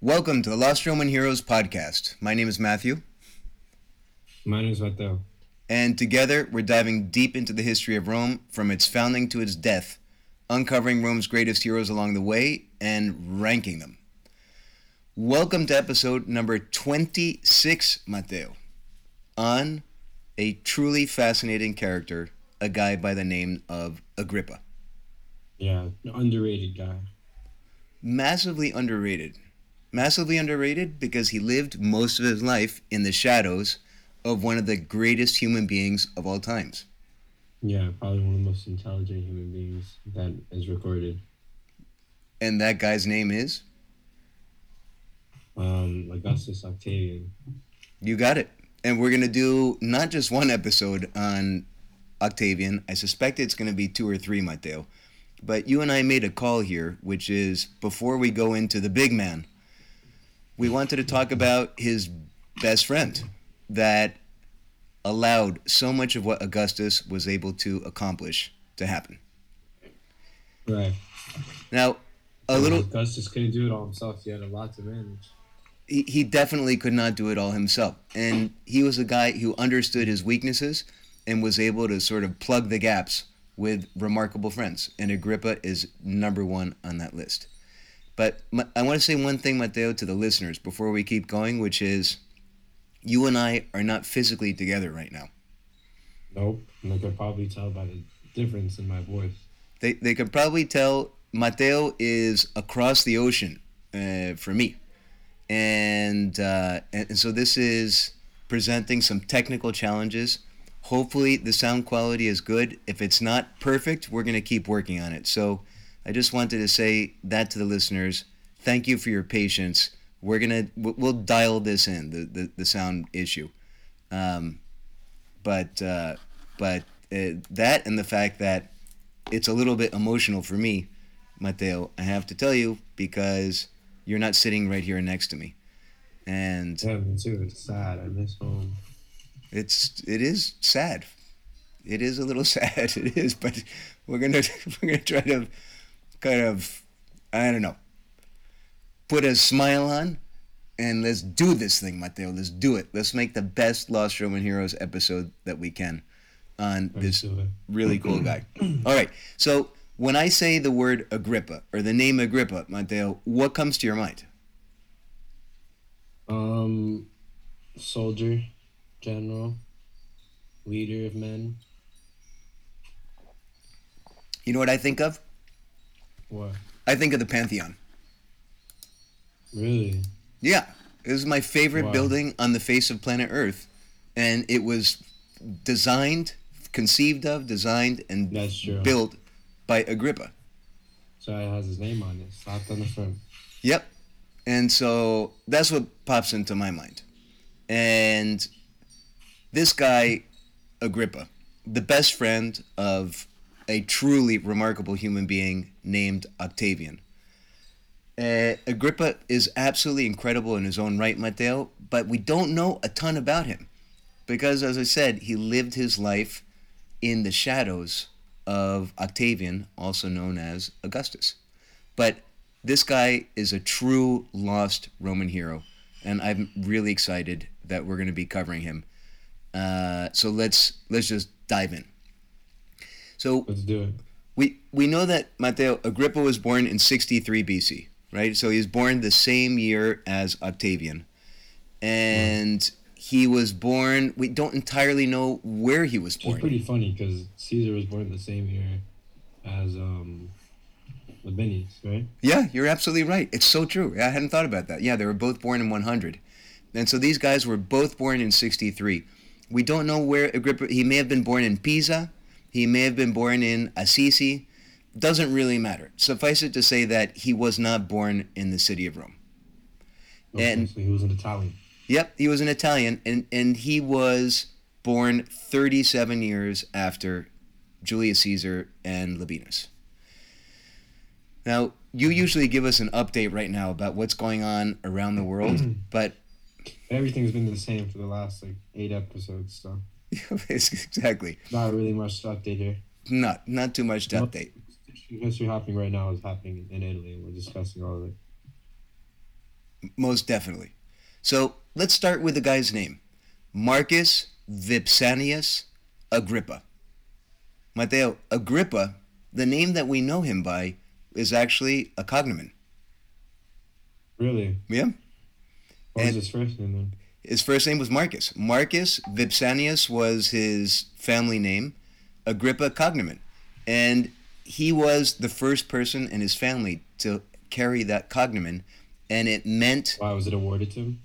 Welcome to the Lost Roman Heroes podcast. My name is Matthew. My name is Mateo. And together we're diving deep into the history of Rome from its founding to its death, uncovering Rome's greatest heroes along the way and ranking them. Welcome to episode number 26, Mateo, on a truly fascinating character, a guy by the name of Agrippa. Yeah, underrated guy. Massively underrated massively underrated because he lived most of his life in the shadows of one of the greatest human beings of all times. Yeah, probably one of the most intelligent human beings that is recorded. And that guy's name is? Um, Augustus Octavian. You got it. And we're going to do not just one episode on Octavian. I suspect it's going to be two or three, Mateo. But you and I made a call here, which is before we go into the big man, we wanted to talk about his best friend that allowed so much of what Augustus was able to accomplish to happen. Right. Now, a little. Augustus couldn't do it all himself. He had a lot to manage. He, he definitely could not do it all himself. And he was a guy who understood his weaknesses and was able to sort of plug the gaps with remarkable friends. And Agrippa is number one on that list. But I want to say one thing, Mateo, to the listeners before we keep going, which is you and I are not physically together right now. Nope. And they could probably tell by the difference in my voice. They, they could probably tell Mateo is across the ocean uh, for me. And, uh, and so this is presenting some technical challenges. Hopefully, the sound quality is good. If it's not perfect, we're going to keep working on it. So, I just wanted to say that to the listeners. Thank you for your patience. We're gonna we'll dial this in the the, the sound issue, um, but uh, but uh, that and the fact that it's a little bit emotional for me, Mateo. I have to tell you because you're not sitting right here next to me, and yeah, me too. It's sad. I miss home. It's it is sad. It is a little sad. It is, but we're gonna we're gonna try to kind of, I don't know, put a smile on and let's do this thing, Mateo. Let's do it. Let's make the best Lost Roman Heroes episode that we can on this really cool guy. All right. So when I say the word Agrippa or the name Agrippa, Mateo, what comes to your mind? Um, soldier, general, leader of men. You know what I think of? What? I think of the Pantheon. Really? Yeah. It was my favorite wow. building on the face of planet Earth. And it was designed, conceived of, designed, and built by Agrippa. So it has his name on it, slapped on the front. Yep. And so that's what pops into my mind. And this guy, Agrippa, the best friend of a truly remarkable human being named Octavian. Uh, Agrippa is absolutely incredible in his own right, Mateo, but we don't know a ton about him because, as I said, he lived his life in the shadows of Octavian, also known as Augustus. But this guy is a true lost Roman hero, and I'm really excited that we're going to be covering him. Uh, so let's let's just dive in. So let's do it. We we know that Matteo Agrippa was born in 63 BC, right? So he was born the same year as Octavian, and mm. He was born. We don't entirely know where he was born. It's pretty funny because Caesar was born the same year as um, right? Yeah, you're absolutely right. It's so true. I hadn't thought about that. Yeah, they were both born in 100, and so these guys were both born in 63. We don't know where Agrippa. He may have been born in Pisa he may have been born in Assisi. Doesn't really matter. Suffice it to say that he was not born in the city of Rome. Okay, and so he was an Italian. Yep, he was an Italian, and and he was born 37 years after Julius Caesar and Labienus. Now, you mm-hmm. usually give us an update right now about what's going on around the world, mm-hmm. but Everything's been the same for the last like eight episodes, so exactly not really much to update here. not not too much to update. History happening right now is happening in Italy, and we're discussing all of it. Most definitely. So let's start with the guy's name Marcus Vipsanius Agrippa. Matteo, Agrippa, the name that we know him by, is actually a cognomen. Really? Yeah? What And- was his first name then? His first name was Marcus. Marcus Vipsanius was his family name, Agrippa cognomen. And he was the first person in his family to carry that cognomen. And it meant Why was it awarded to him?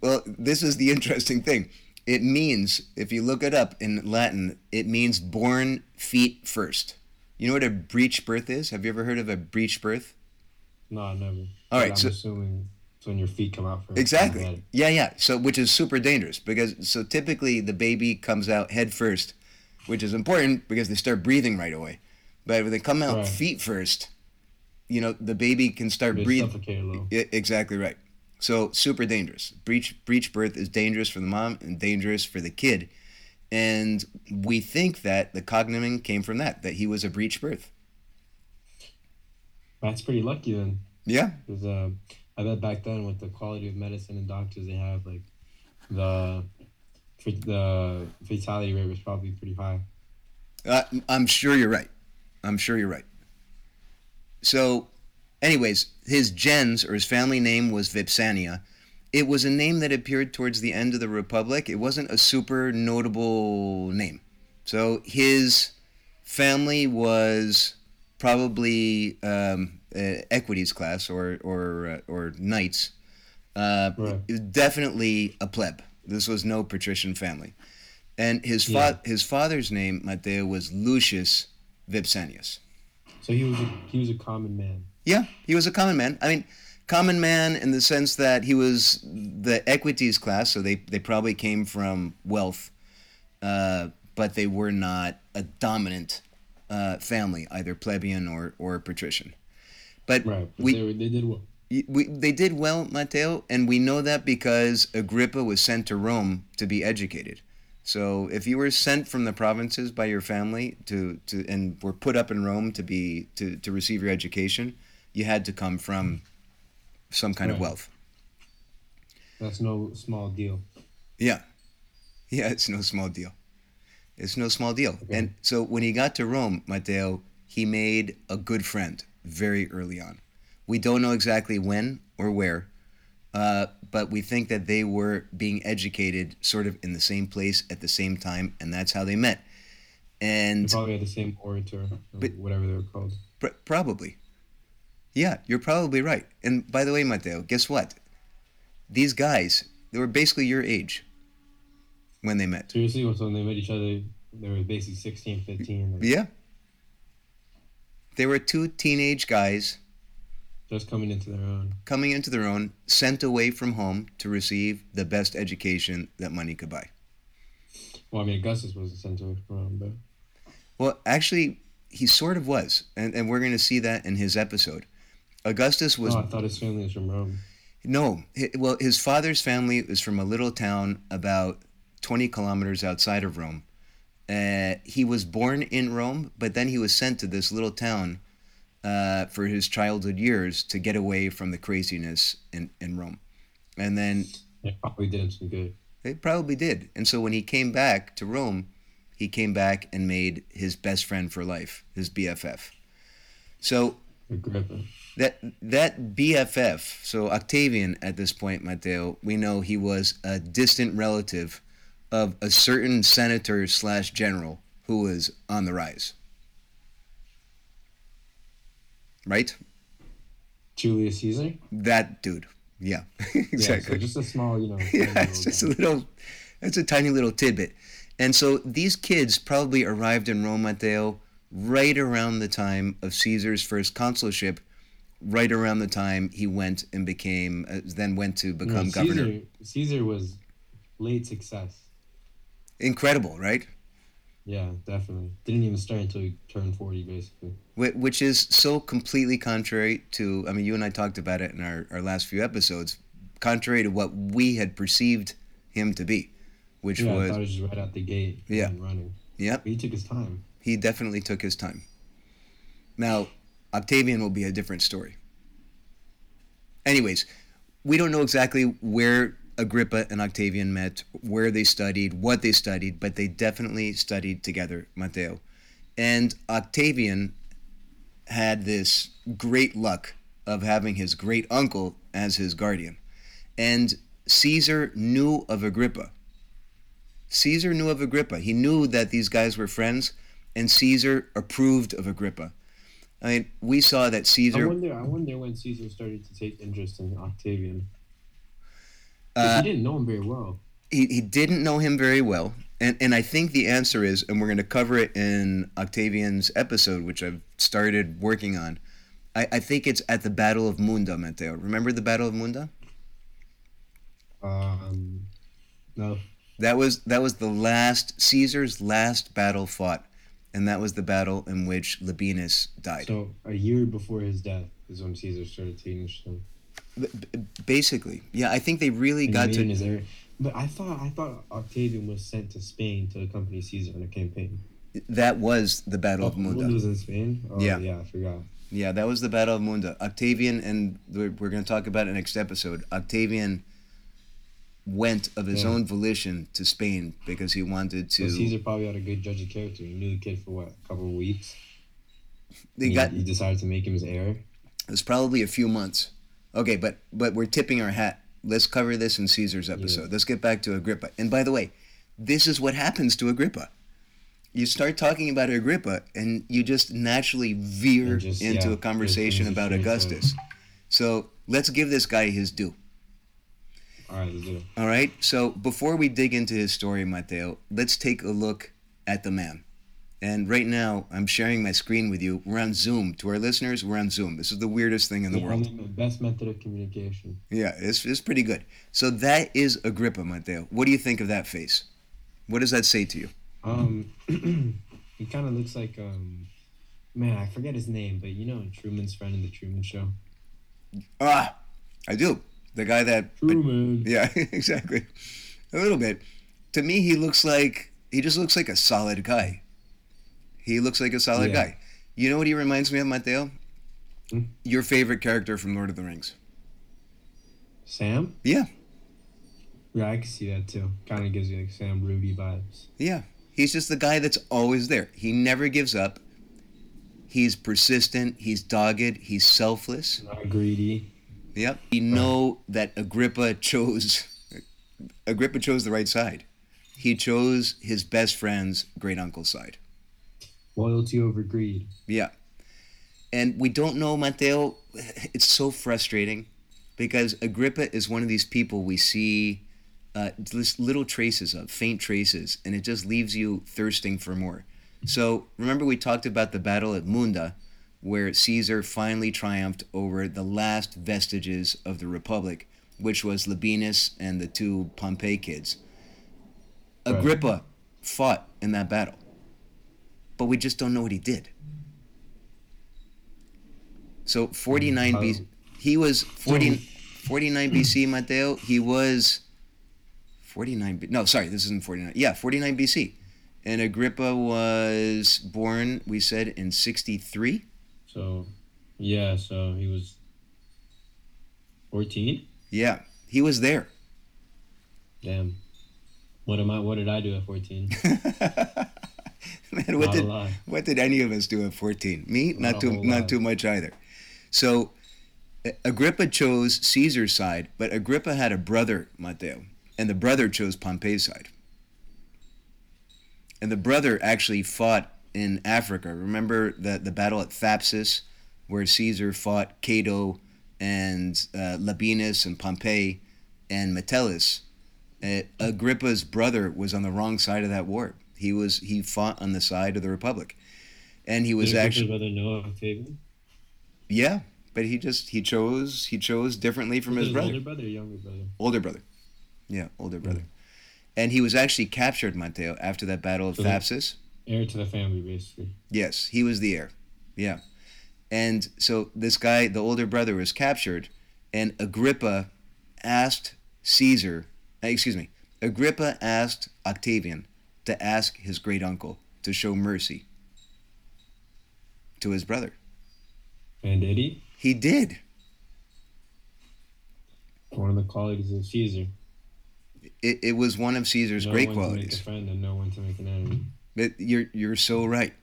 Well, this is the interesting thing. It means, if you look it up in Latin, it means born feet first. You know what a breech birth is? Have you ever heard of a breech birth? No, never. All right, I'm so- assuming it's when your feet come out first. Exactly. Yeah, yeah. So, which is super dangerous because so typically the baby comes out head first, which is important because they start breathing right away. But when they come out Right. feet first, you know the baby can start breathing. suffocate a little. I- exactly right. So super dangerous. Breech breech birth is dangerous for the mom and dangerous for the kid. And we think that the cognomen came from that, that he was a breech birth. That's pretty lucky then. Yeah. Because uh, I bet back then with the quality of medicine and doctors they have, like the the fatality rate was probably pretty high. Uh, I'm sure you're right. I'm sure you're right. So, anyways, his gens or his family name was Vipsania. It was a name that appeared towards the end of the Republic. It wasn't a super notable name. So his family was probably um, uh, equites class or or uh, or knights. Uh, Right. it was definitely a pleb. This was no patrician family, and his fa- his father's name Matteo was Lucius Vipsanius. So he was a, he was a common man. Yeah, he was a common man. I mean, common man in the sense that he was the equites class, so they, they probably came from wealth, uh, but they were not a dominant uh, family, either plebeian or, or patrician. But Right. But we, they, they did well. we, they did well, Matteo, and we know that because Agrippa was sent to Rome to be educated. So if you were sent from the provinces by your family to, to and were put up in Rome to be to, to receive your education, you had to come from some kind of wealth. That's no small deal. Yeah. Yeah, it's no small deal. It's no small deal. Okay. And so when he got to Rome, Matteo, he made a good friend very early on. We don't know exactly when or where, uh, but we think that they were being educated sort of in the same place at the same time, and that's how they met. They And probably had the same orator, or But- whatever they were called. pr- probably. Yeah, you're probably right. And by the way, Mateo, guess what? These guys, they were basically your age when they met. Seriously, when they met each other, they were basically 16, 15, like, Yeah. They were two teenage guys just coming into their own. coming into their own, sent away from home to receive the best education that money could buy. Well, I mean, Augustus was the center of Rome, but Well, actually, he sort of was, and, and we're going to see that in his episode. Augustus was oh, I thought his family was from Rome. no, well, his father's family is from a little town about 20 kilometers outside of Rome. Uh, he was born in Rome, but then he was sent to this little town uh, for his childhood years to get away from the craziness in, in Rome. And then It probably did some good. They probably did. And so when he came back to Rome, he came back and made his best friend for life, his BFF. So Agrippa. That that BFF, so Octavian at this point, Matteo, we know he was a distant relative of a certain senator slash general who was on the rise. Right? Julius Caesar. That dude. Yeah, exactly. Yeah, so just a small, you know. yeah, it's just a little, it's a tiny little tidbit. And so these kids probably arrived in Rome, Matteo, right around the time of Caesar's first consulship, right around the time he went and became, uh, then went to No, become governor. Caesar, was late success. Incredible, right? Yeah, definitely. Didn't even start until he turned forty, basically. Which is so completely contrary to, I mean, you and I talked about it in our, our last few episodes, contrary to what we had perceived him to be, which yeah, I was, thought it was just right out the gate. Yeah. running. yep, he took his time. he definitely took his time. Now, Octavian will be a different story. Anyways, we don't know exactly where Agrippa and Octavian met, where they studied, what they studied, but they definitely studied together, Matteo. And Octavian had this great luck of having his great uncle as his guardian. And Caesar knew of Agrippa. Caesar knew of Agrippa. He knew that these guys were friends, and Caesar approved of Agrippa. I mean, we saw that Caesar. I wonder. I wonder when Caesar started to take interest in Octavian. Uh, he didn't know him very well. he, he didn't know him very well. And, and I think the answer is, and we're going to cover it in Octavian's episode, which I've started working on. I, I think it's at the Battle of Munda, Matteo. Remember the Battle of Munda? Um, no, That was that was the last Caesar's last battle fought, and that was the battle in which Labienus died. so a year before his death is when Caesar started taking in. B- basically, yeah, I think they really And got to in his area. But I thought I thought Octavian was sent to Spain to accompany Caesar on a campaign. that was the Battle Oh, of Munda. Munda was in Spain. Oh, Yeah. yeah, I forgot. Yeah, that was the Battle of Munda. Octavian, and we're, we're going to talk about it in next episode. Octavian went of his Yeah. own volition to Spain because he wanted to. Caesar probably had a good judge of character. He knew the kid for what a couple of weeks. they he, got he decided to make him his heir. it was probably a few months. Okay, but but we're tipping our hat. Let's cover this in Caesar's episode. Yeah. Let's get back to Agrippa. And by the way, this is what happens to Agrippa. You start talking about Agrippa, and you just naturally veer just, into yeah, a conversation about. Augustus. So let's give this guy his due. All right, let's do it. All right. So before we dig into his story, Mateo, let's take a look at the man. And right now, I'm sharing my screen with you. We're on Zoom. To our listeners, we're on Zoom. This is the weirdest thing in the Yeah, world. the Best method of communication. Yeah, it's, it's pretty good. So that is Agrippa, Mateo. What do you think of that face? What does that say to you? Um, he kind of looks like um, man, I forget his name, but you know Truman's friend in the Truman Show. Ah, I do. The guy that. Truman. Yeah, exactly. A little bit. To me, he looks like he just looks like a solid guy. He looks like a solid Yeah. guy. You know what he reminds me of, Mateo? Hmm? Your favorite character from Lord of the Rings. Sam. Yeah, Yeah, I can see that too. Kind of gives you like Sam Rudy vibes. yeah. He's just the guy that's always there. He never gives up. He's persistent. He's dogged. He's selfless. Not greedy. Yep. We know that Agrippa chose Agrippa chose the right side. He chose his best friend's great uncle's side. Loyalty over greed. Yeah. And we don't know Matteo. It's so frustrating because Agrippa is one of these people we see uh, just little traces of, faint traces, and it just leaves you thirsting for more. So remember, we talked about the battle at Munda, where Caesar finally triumphed over the last vestiges of the Republic, which was Labienus and the two Pompey kids. Right. Agrippa fought in that battle, but we just don't know what he did. So 49 Oh. BC, he was 40, 49 BC, Matteo. He was 49. B- No, sorry, this isn't 49. Yeah, 49 BC. And Agrippa was born, we said, in 63. So, yeah. So he was fourteen. Yeah, he was there. Damn. What am I? What did I do at fourteen? Man, what did what did any of us do at 14? Me, Not not too not lot. too much either. So Agrippa chose Caesar's side, but Agrippa had a brother, Matteo, and the brother chose Pompey's side. And the brother actually fought in Africa. Remember the the battle at Thapsus, where Caesar fought Cato and uh, Labienus and Pompey and Metellus. Uh, Agrippa's brother was on the wrong side of that war. He was he fought on the side of the Republic, and he was Did actually brother know Octavian? yeah, but he just he chose he chose differently from his brother, Older brother, or younger brother. older brother, yeah, older brother, and he was actually captured, Matteo, after that battle of So that- Thapsus. Heir to the family, basically. Yes, he was the heir. Yeah. And so this guy, the older brother, was captured, and Agrippa asked Caesar, uh, excuse me, Agrippa asked Octavian to ask his great uncle to show mercy to his brother. And did he? He did. One of the qualities of Caesar. It, it was one of Caesar's no great one To make qualities. a friend and no one to make an enemy. But you're you're so right.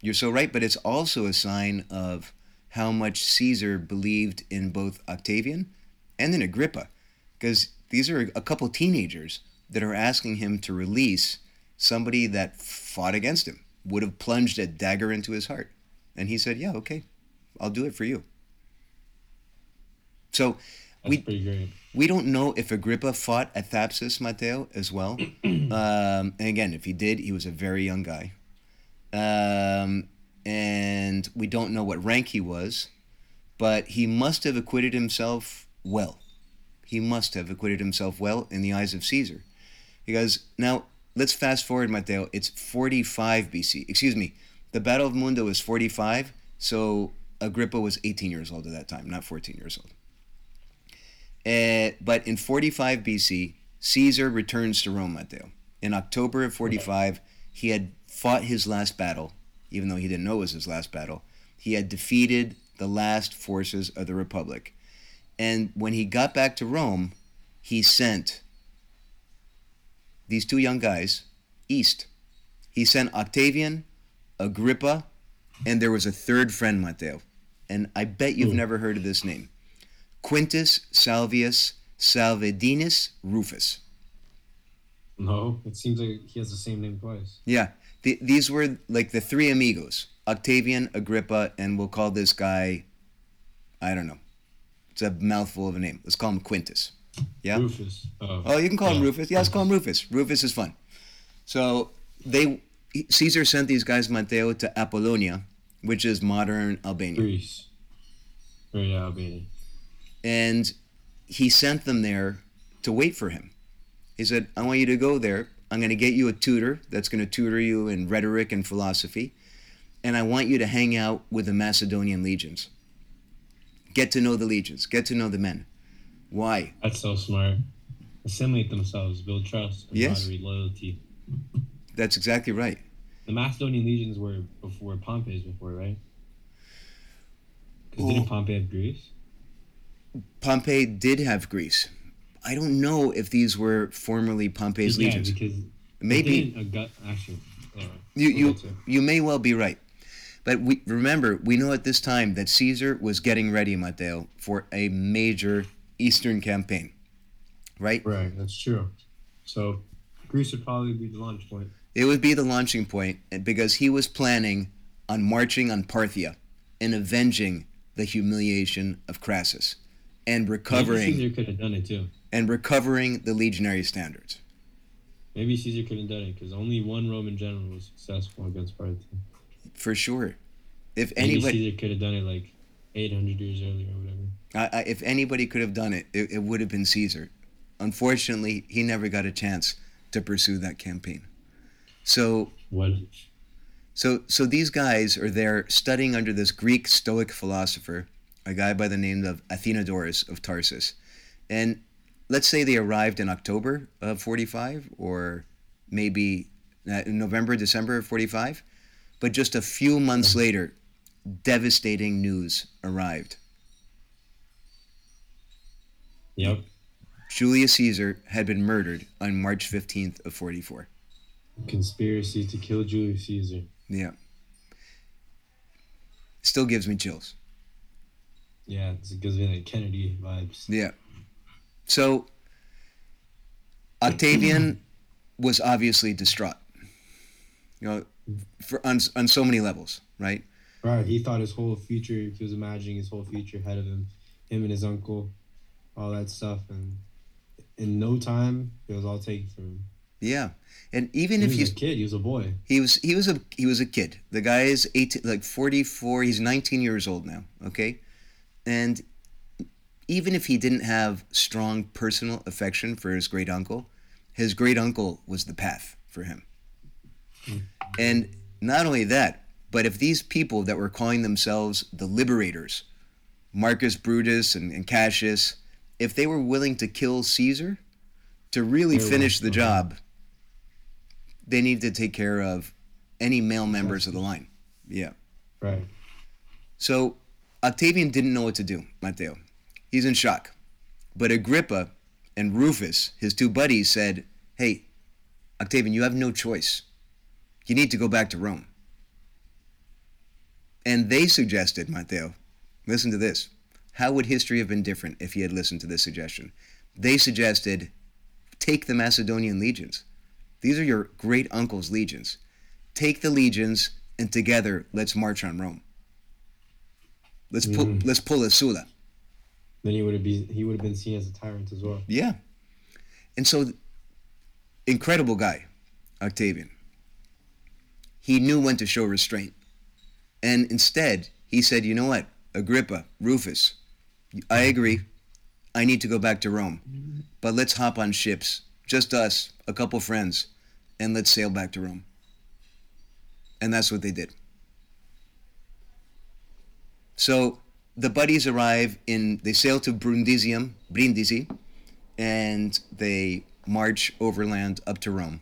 You're so right, but it's also a sign of how much Caesar believed in both Octavian and in Agrippa. Because these are a couple teenagers that are asking him to release somebody that fought against him, would have plunged a dagger into his heart. And he said, Yeah, okay, I'll do it for you. So That's We- pretty great. we don't know if Agrippa fought at Thapsus, Matteo, as well. um, and again, if he did, he was a very young guy. Um, and we don't know what rank he was, but he must have acquitted himself well. He must have acquitted himself well in the eyes of Caesar. Because now, let's fast forward, Matteo. It's 45 BC. Excuse me. The Battle of Munda is 45, so Agrippa was 18 years old at that time, not 14 years old. Uh, but in 45 BC, Caesar returns to Rome, Matteo. In October of 45, he had fought his last battle, even though he didn't know it was his last battle. He had defeated the last forces of the Republic. And when he got back to Rome, he sent these two young guys east. He sent Octavian, Agrippa, and there was a third friend, Matteo. And I bet you've Who? never heard of this name. Quintus Salvius Salvidienus Rufus. No, it seems like he has the same name twice. Yeah, th- these were like the three amigos Octavian, Agrippa, and we'll call this guy, I don't know. It's a mouthful of a name. Let's call him Quintus. Yeah? Rufus. Oh, Oh, you can call him oh. Rufus. Yeah, let's call him Rufus. Rufus is fun. So they Caesar sent these guys Matteo to Apollonia, which is modern Albania. Greece. Or yeah, Albania. And he sent them there to wait for him. He said, I want you to go there. I'm going to get you a tutor that's going to tutor you in rhetoric and philosophy. And I want you to hang out with the Macedonian legions. Get to know the legions, get to know the men. Why? That's so smart. Assimilate themselves, build trust, Yes. loyalty. That's exactly right. The Macedonian legions were before Pompey's before, right? Because Well- didn't Pompey have Greece? Pompey did have Greece. I don't know if these were formerly Pompey's yeah, legions. because Maybe didn't uh, August, actually. Yeah, You you you may well be right, but we remember we know at this time that Caesar was getting ready, Matteo, for a major Eastern campaign, right? Right, that's true. So Greece would probably be the launch point. It would be the launching point because he was planning on marching on Parthia and avenging the humiliation of Crassus and Maybe recovering Caesar could have done it too. and recovering the legionary standards. Maybe Caesar could have done it because only one Roman general was successful against Sparta. For sure. If Maybe anybody Caesar could have done it like 800 years earlier or whatever. I, I, if anybody could have done it, it, it would have been Caesar. Unfortunately, he never got a chance to pursue that campaign. So, What? so, so these guys are there studying under this Greek Stoic philosopher, a guy by the name of Athenodorus of Tarsus, and let's say they arrived in October of 45, or maybe uh, in November, December of 45, but just a few months later, devastating news arrived. Yep. Julius Caesar had been murdered on March 15th of 44. Conspiracy to kill Julius Caesar. Yeah. Still gives me chills. Yeah, it gives me like Kennedy vibes. Yeah. So Octavian was obviously distraught. You know, for on on so many levels, right? Right, he thought his whole future, he was imagining his whole future ahead of him, him and his uncle, all that stuff. And in no time, it was all taken from him. Yeah. And even He if was you a kid, he was a boy. he was he was a he was a kid. The guy is 18 like 44, he's 19 years old now, okay? And even if he didn't have strong personal affection for his great uncle, his great uncle was the path for him. And Not only that, but if these people that were calling themselves the liberators, Marcus Brutus and, and Cassius, if they were willing to kill Caesar to really finish the job, they needed to take care of any male members of the line. Yeah. Right. So Octavian didn't know what to do, Matteo. He's in shock. But Agrippa and Rufus, his two buddies, said, Hey, Octavian, you have no choice. You need to go back to Rome. And they suggested, Matteo, listen to this. How would history have been different if he had listened to this suggestion? They suggested, take the Macedonian legions. These are your great uncle's legions. Take the legions, and together let's march on Rome. Let's pull. Mm. Let's pull a Sulla. Then he would have been he would have been seen as a tyrant as well. Yeah. And so, incredible guy, Octavian. He knew when to show restraint, and instead he said, "You know what, Agrippa, Rufus, I agree. I need to go back to Rome, but let's hop on ships, just us, a couple friends, and let's sail back to Rome." And that's what they did. So the buddies arrive in. They sail to Brundisium, Brindisi, and they march overland up to Rome.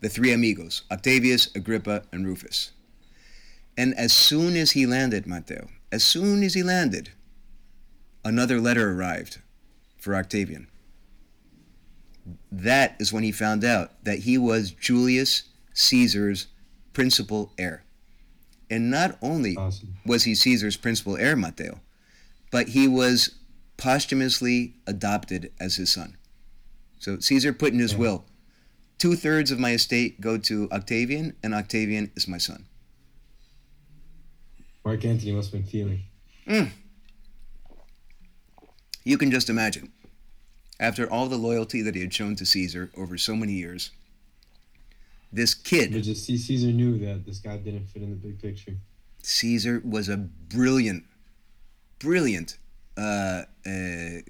The three amigos, Octavius, Agrippa, and Rufus. And as soon as he landed, Matteo, as soon as he landed, another letter arrived for Octavian. That is when he found out that he was Julius Caesar's principal heir. And not only Awesome. was he Caesar's principal heir, Matteo, but he was posthumously adopted as his son. So Caesar put in his Yeah. will, two thirds of my estate go to Octavian, and Octavian is my son. Mark Antony must have been feeling. Mm. You can just imagine. After all the loyalty that he had shown to Caesar over so many years, this kid, But just see, Caesar knew that this guy didn't fit in the big picture. Caesar, was a brilliant, brilliant. Uh, uh,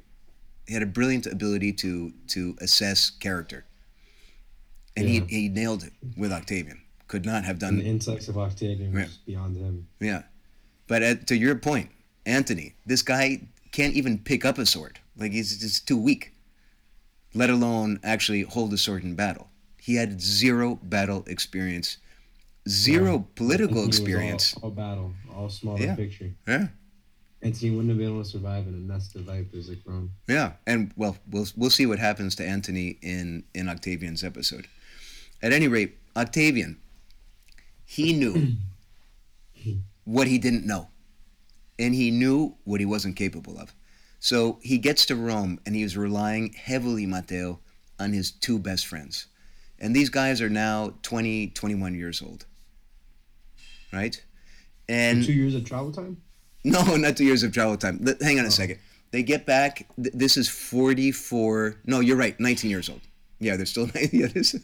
he had a brilliant ability to to assess character, and Yeah. he he nailed it with Octavian. Could not have And the done. insights of Octavian was Yeah. beyond him. Yeah, but at, to your point, Antony, this guy can't even pick up a sword. Like he's just too weak. Let alone actually hold a sword in battle. He had zero battle experience, zero Yeah. political was all- experience. All, battle, all small picture. Yeah. And Yeah. Antony wouldn't have been able to survive in a nest of vipers like Rome. Yeah, and well, we'll we'll see what happens to Antony in in Octavian's episode. At any rate, Octavian, he knew what he didn't know, and he knew what he wasn't capable of. So he gets to Rome, and he was relying heavily, Matteo, on his two best friends, and these guys are now 20, 21 years old, right? And two years of travel time? no, not two years of travel time. Hang on a Oh. second. They get back. th- This is 44. No, you're right. 19 years old. Yeah, they're still. Yeah, this,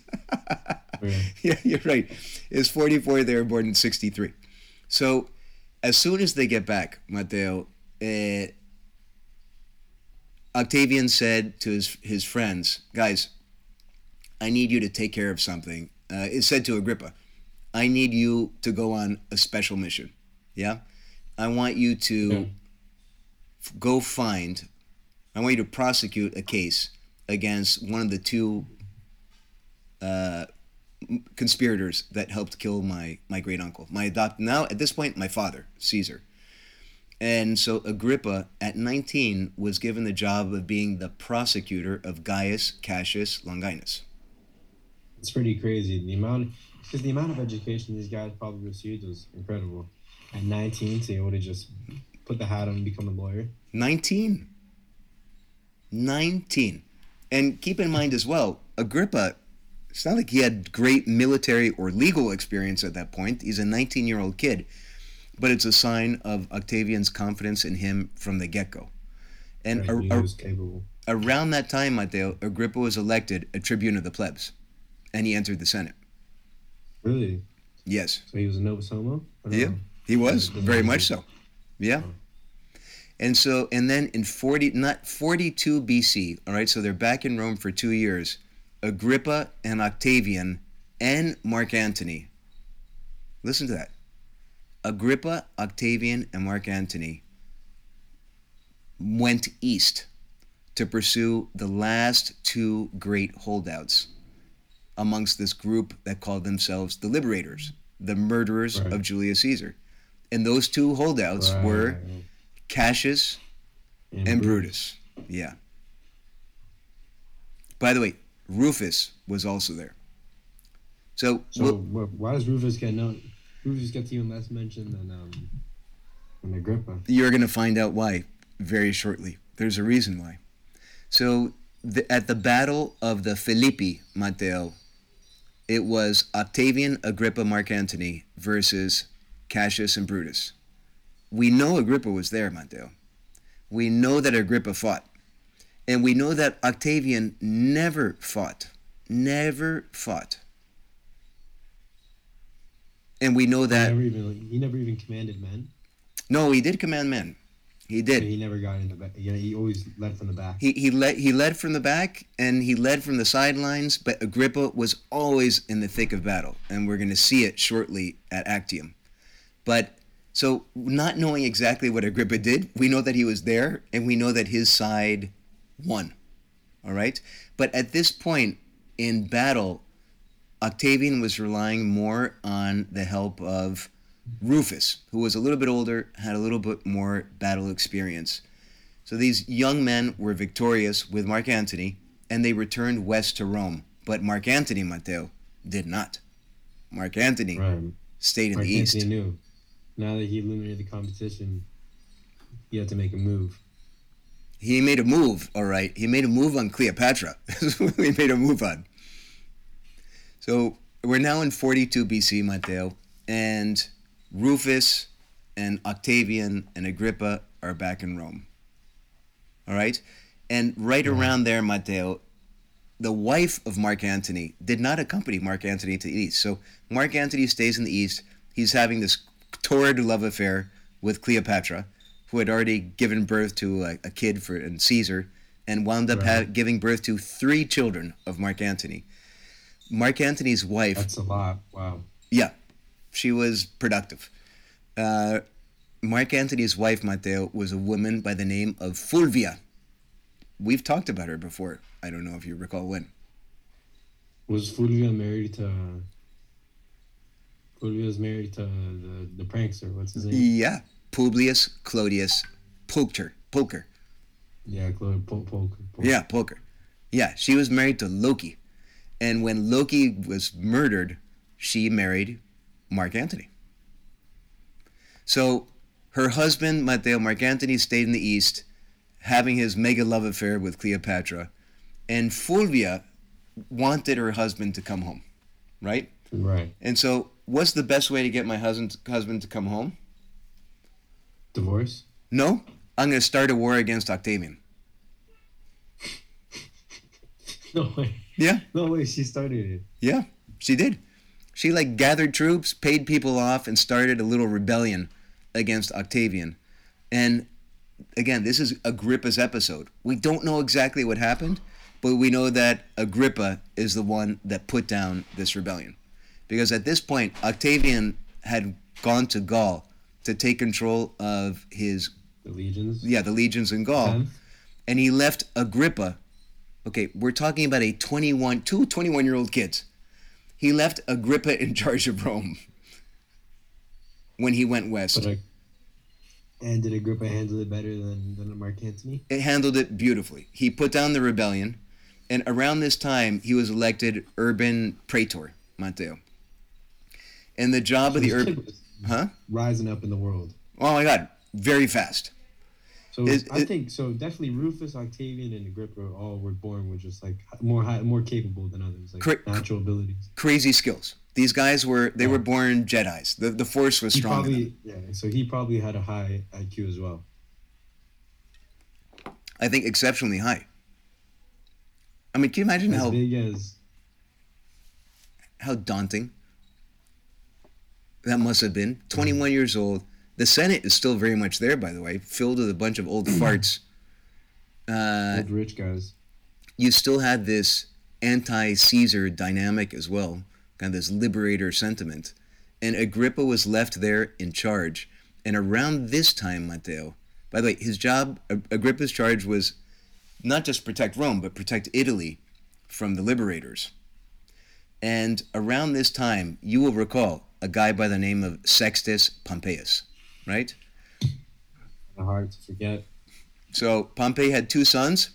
Yeah. yeah, you're right. It's 44. They were born in 63. So, as soon as they get back, Matteo, uh, Octavian said to his his friends, "Guys, I need you to take care of something." Uh, it said to Agrippa, "I need you to go on a special mission. Yeah, I want you to Yeah. f- go find. I want you to prosecute a case against one of the two uh, conspirators that helped kill my my great uncle, my adopt now at this point my father, Caesar." And so Agrippa, at 19, was given the job of being the prosecutor of Gaius Cassius Longinus. It's pretty crazy. The amount, because the amount of education these guys probably received was incredible. At 19, to be able to just put the hat on and become a lawyer. 19. 19. And keep in mind as well, Agrippa, it's not like he had great military or legal experience at that point. He's a 19 year old kid. But it's a sign of Octavian's confidence in him from the get go. And Right? a- he was capable. around that time, Matteo, Agrippa was elected a tribune of the plebs. And he entered the Senate. Really? Yes. So he was a Novus Homo? Yeah. He was very much so. Yeah. Oh. And so, and then in 40, not 42 BC, all right, so they're back in Rome for two years. Agrippa and Octavian and Mark Antony, Listen to that. Agrippa, Octavian, and Mark Antony went east to pursue the last two great holdouts amongst this group that called themselves the Liberators, the murderers Right. of Julius Caesar. And those two holdouts Right. were Cassius and Brutus. Yeah. By the way, Rufus was also there. So, So we'll- why does Rufus get known? Rufus gets even less mention than um than Agrippa. you're going to find out why very shortly. There's a reason why. So, the, at the Battle of the Philippi, Matteo, it was Octavian, Agrippa, Mark Antony versus Cassius and Brutus. We know Agrippa was there, Matteo. We know that Agrippa fought. And we know that Octavian never fought. Never fought. And we know He that, never even he never even commanded men. no, he did command men. He did. He never got in the back. Yeah, he always led from the back. He he led he led from the back and he led from the sidelines, but Agrippa was always in the thick of battle, and we're going to see it shortly at Actium. But so not knowing exactly what Agrippa did, we know that he was there, and we know that his side won. All right, but at this point in battle, Octavian was relying more on the help of Rufus, who was a little bit older, had a little bit more battle experience. So these young men were victorious with Mark Antony, and they returned west to Rome. But Mark Antony, Matteo, did not. Mark Antony Right. stayed in Mark the east. Knew. Now that he eliminated the competition, he had to make a move. He made a move, all right. He made a move on Cleopatra. That's what he made a move on. So we're now in 42 BC, Matteo, and Rufus and Octavian and Agrippa are back in Rome. All right? And right around there, Matteo, the wife of Mark Antony did not accompany Mark Antony to the east. So Mark Antony stays in the east. He's having this torrid love affair with Cleopatra, who had already given birth to a, a kid for and Caesar, and wound up ha- giving birth to three children of Mark Antony. Mark Antony's wife That's a lot. Wow. She was productive. Uh, Mark Antony's wife, Matteo, was a woman by the name of Fulvia. We've talked about her before. I don't know if you recall when. Was Fulvia married to? Fulvia was married to the the prankster. What's his name? Yeah, Publius Clodius Pulcher. Pulcher. Yeah, Claude Polk. Polk. Polk. Yeah, Pulcher. Yeah, she was married to Loki. And when Loki was murdered, she married Mark Antony. So her husband, Matteo Mark Antony, stayed in the East, having his mega love affair with Cleopatra. And Fulvia wanted her husband to come home, right? Right. And so, what's the best way to get my husband husband to come home? Divorce. No, I'm going to start a war against Octavian. No way. Yeah. No way. She started it. Yeah, she did. She like gathered troops, paid people off, and started a little rebellion against Octavian. And again, this is Agrippa's episode. We don't know exactly what happened, but we know that Agrippa is the one that put down this rebellion. Because at this point, Octavian had gone to Gaul to take control of his The legions. yeah, the legions in Gaul and he left Agrippa. Okay, we're talking about a 21, two 21 year old kids. He left Agrippa in charge of Rome when he went west. But like, and did Agrippa handle it better than than Mark Antony? It handled it beautifully. He put down the rebellion, and around this time, he was elected urban praetor, Matteo. And the job of the urban, huh? rising up in the world. Oh my God, very fast. So Is- I it- think so. Definitely Rufus, Octavian, and Agrippa all were born with just like more high, more capable than others, like Correct. natural abilities. Crazy skills. These guys were they were born Jedi's. The the Force was He strong. probably yeah. So he probably had a high IQ as well. I think exceptionally high. I mean, can you imagine As how big as how daunting that must have been? 21 years old. The Senate is still very much there, by the way, filled with a bunch of old farts. Uh, old rich guys. you still had this anti-Caesar dynamic as well, kind of this liberator sentiment, and Agrippa was left there in charge. And around this time, Matteo, by the way, his job, Agrippa's charge was not just protect Rome, but protect Italy from the liberators. And around this time, you will recall a guy by the name of Sextus Pompeius, right? Hard to forget. So Pompey had two sons.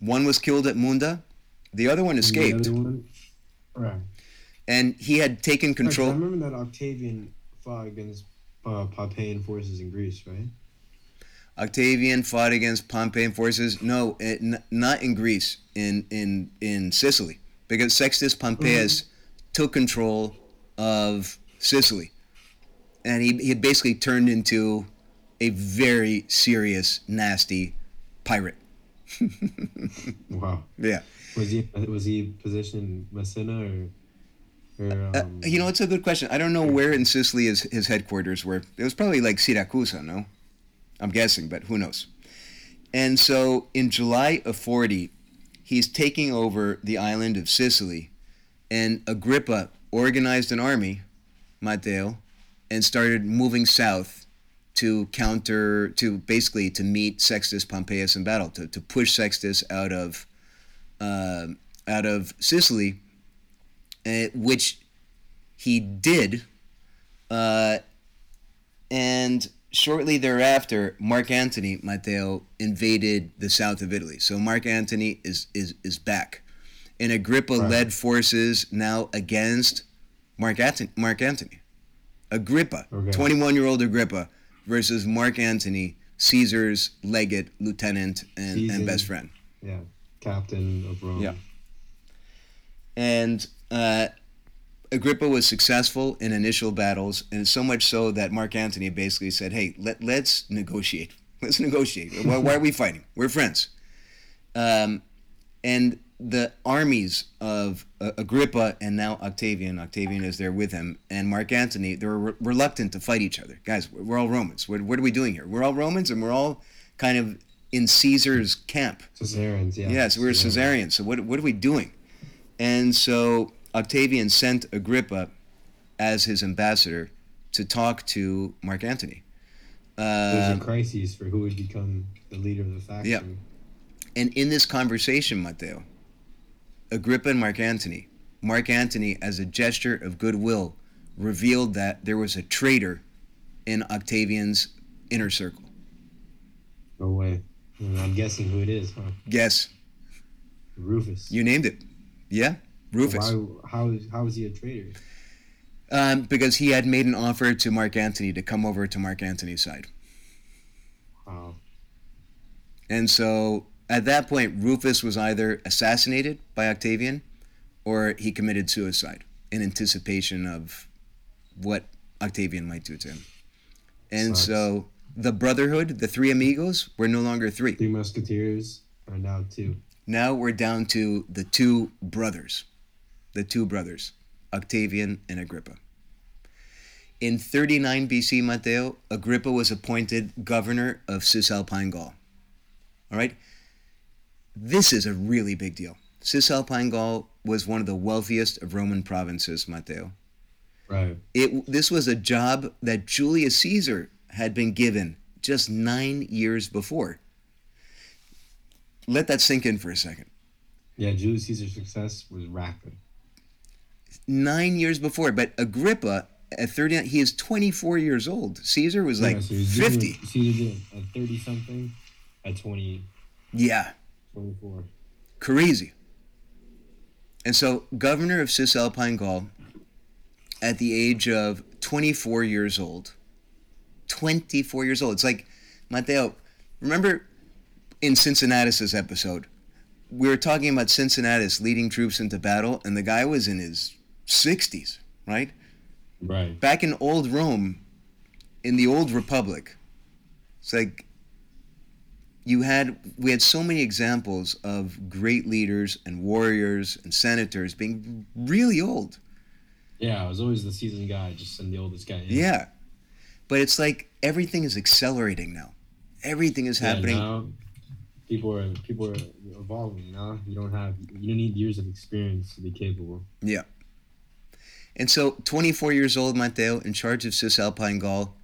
One was killed at Munda. The other one escaped. The other one, right. And he had taken control. I remember that Octavian fought against uh, Pompeian forces in Greece, right? Octavian fought against Pompeian forces. No, it, n- not in Greece, in in in Sicily, because Sextus Pompeius mm-hmm. took control of Sicily, and he he basically turned into a very serious, nasty pirate. wow. Yeah. Was he was he positioned in Messina or? or uh, um, uh, you know, it's a good question. I don't know where in Sicily his, his headquarters were. It was probably like Siracusa, no? I'm guessing, but who knows? And so in July of 40, he's taking over the island of Sicily, and Agrippa organized an army, Matteo, and started moving south to counter, to basically to meet Sextus Pompeius in battle, to, to push Sextus out of, uh, out of Sicily, uh, which he did. Uh, and shortly thereafter, Mark Antony, Matteo, invaded the south of Italy. So Mark Antony is is, is back. And Agrippa right. led forces now against Mark Antony. Mark Antony. Agrippa, 21 year old Agrippa, versus Mark Antony, Caesar's legate, lieutenant, and, and best friend. Yeah, captain of Rome. Yeah. And uh, Agrippa was successful in initial battles, and so much so that Mark Antony basically said, "Hey, let let's negotiate. Let's negotiate. why, why, are we fighting? We're friends." Um, and the armies of uh, Agrippa and now Octavian, Octavian is there with him, and Mark Antony, they're re- reluctant to fight each other. Guys, we're all Romans. What, what are we doing here? We're all Romans, and we're all kind of in Caesar's camp. Caesarians, yeah. Yeah, so we're Caesarians. So what, what are we doing? And so Octavian sent Agrippa as his ambassador to talk to Mark Antony. Uh, There's a crisis for who would become the leader of the faction. Yeah. And in this conversation, Matteo, Agrippa and Mark Antony, Mark Antony, as a gesture of goodwill, revealed that there was a traitor in Octavian's inner circle. No way. I'm guessing who it is, huh? Guess. Rufus. You named it. Yeah. Rufus. Why, how, how is he a traitor? Um, because he had made an offer to Mark Antony to come over to Mark Antony's side. Wow. And so at that point, Rufus was either assassinated by Octavian or he committed suicide in anticipation of what Octavian might do to him. And Sucks. so the Brotherhood, the three amigos, were no longer three. Three musketeers are now two. Now we're down to the two brothers the two brothers, Octavian and Agrippa. In 39 BC, Matteo, Agrippa was appointed governor of Cisalpine Gaul. All right? This is a really big deal. Cisalpine Gaul was one of the wealthiest of Roman provinces, Matteo. Right. It, this was a job that Julius Caesar had been given just nine years before. Let that sink in for a second. Yeah, Julius Caesar's success was rapid nine years before. But Agrippa, at 30, he is 24 years old. Caesar was like yeah, so 50. Caesar did at 30 something, at 20. Yeah. 24. Crazy. And so, governor of Cisalpine Gaul, at the age of 24 years old, 24 years old. It's like, Matteo, remember in Cincinnatus's episode, we were talking about Cincinnatus leading troops into battle, and the guy was in his 60s, right? Right. Back in old Rome, in the old republic, it's like you had we had so many examples of great leaders and warriors and senators being really old. Yeah, I was always the seasoned guy, just in the oldest guy. Yeah. yeah. But it's like everything is accelerating now. Everything is yeah, happening. Now people are people are evolving now. You don't have you don't need years of experience to be capable. Yeah. And so, 24 years old, Matteo, in charge of Cisalpine Gaul,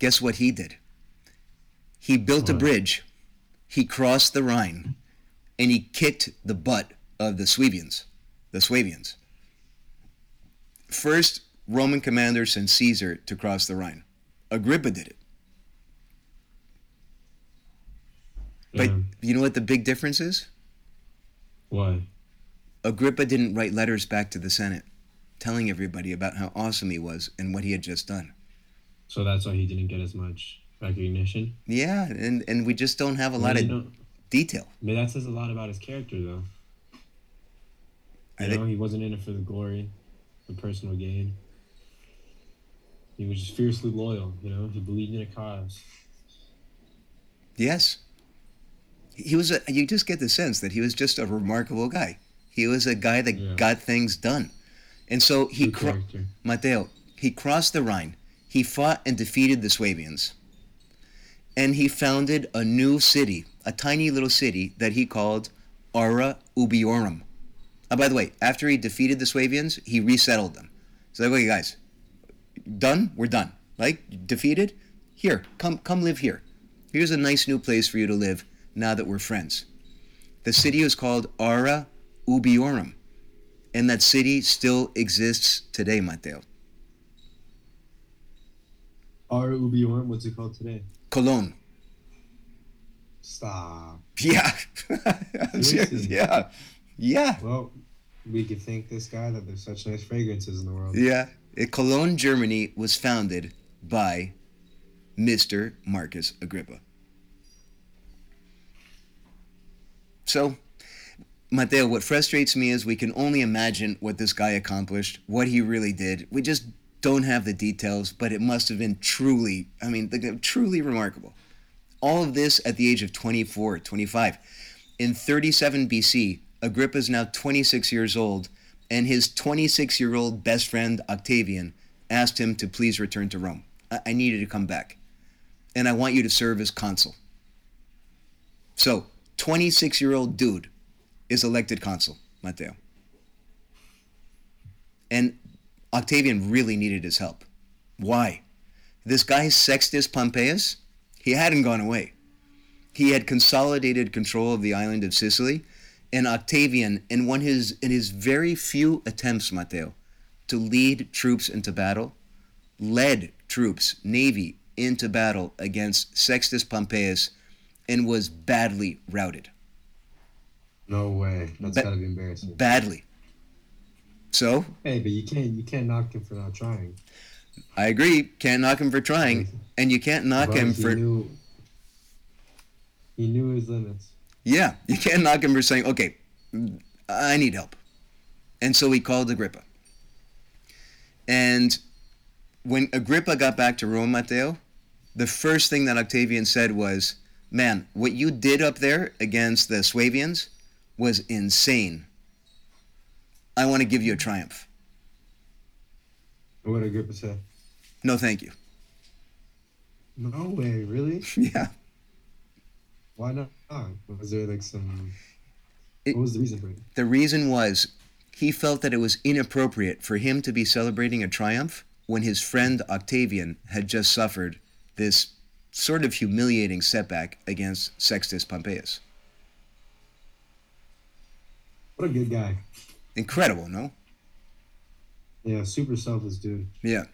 guess what he did? He built a bridge, he crossed the Rhine, and he kicked the butt of the Suevians, the Suevians. First Roman commander since Caesar to cross the Rhine. Agrippa did it. But Yeah. you know what the big difference is? Why? Agrippa didn't write letters back to the Senate telling everybody about how awesome he was and what he had just done. So that's why he didn't get as much recognition. Yeah, and, and we just don't have a lot of detail. but that says a lot about his character, though. I You think- know, he wasn't in it for the glory, the personal gain. He was just fiercely loyal. You know, he believed in a cause. Yes. He was a, you just get the sense that he was just a remarkable guy. He was a guy that Yeah. got things done. And so he cro-. Matteo, he crossed the Rhine. He fought and defeated the Swabians. And he founded a new city, a tiny little city that he called Ara Ubiorum. Oh, by the way, after he defeated the Swabians, he resettled them. So like, okay, guys, done? We're done. Like defeated? Here, come come live here. Here's a nice new place for you to live now that we're friends. The city is called Ara Ubiorum. And that city still exists today, Matteo. Ara Ubiorum, what's it called today? Cologne. Stop. Yeah. Yeah. Yeah. Well, we could thank this guy that there's such nice fragrances in the world. Yeah. Uh, Cologne, Germany was founded by Mr. Marcus Agrippa. So, Matteo, what frustrates me is we can only imagine what this guy accomplished, what he really did. We just don't have the details, but it must have been truly, I mean, truly remarkable. All of this at the age of 24, 25. In 37 BC, Agrippa is now 26 years old, and his 26 year old best friend, Octavian, asked him to please return to Rome. I, I need you to come back, and I want you to serve as consul. So, 26 year old dude is elected consul, Matteo. And Octavian really needed his help. Why? This guy, Sextus Pompeius, he hadn't gone away. He had consolidated control of the island of Sicily, and Octavian, in one his in his very few attempts, Matteo, to lead troops into battle, led troops, navy, into battle against Sextus Pompeius, and was badly routed. No way. That's Ba- gotta be embarrassing. Badly. So, Hey, but you can't you can't knock him for not trying. I agree, can't knock him for trying, and you can't knock But him he for Knew, he knew his limits. Yeah, you can't knock him for saying, okay, I need help. And so he called Agrippa. And when Agrippa got back to Rome, Matteo, the first thing that Octavian said was, man, what you did up there against the Suevians was insane. I want to give you a triumph. What did Agrippa say? No, thank you. No way, really? Yeah. Why not? Was there like some? It- what was the reason for it? The reason was he felt that it was inappropriate for him to be celebrating a triumph when his friend Octavian had just suffered this sort of humiliating setback against Sextus Pompeius. What a good guy. Incredible, no? Yeah, super selfless dude. Yeah.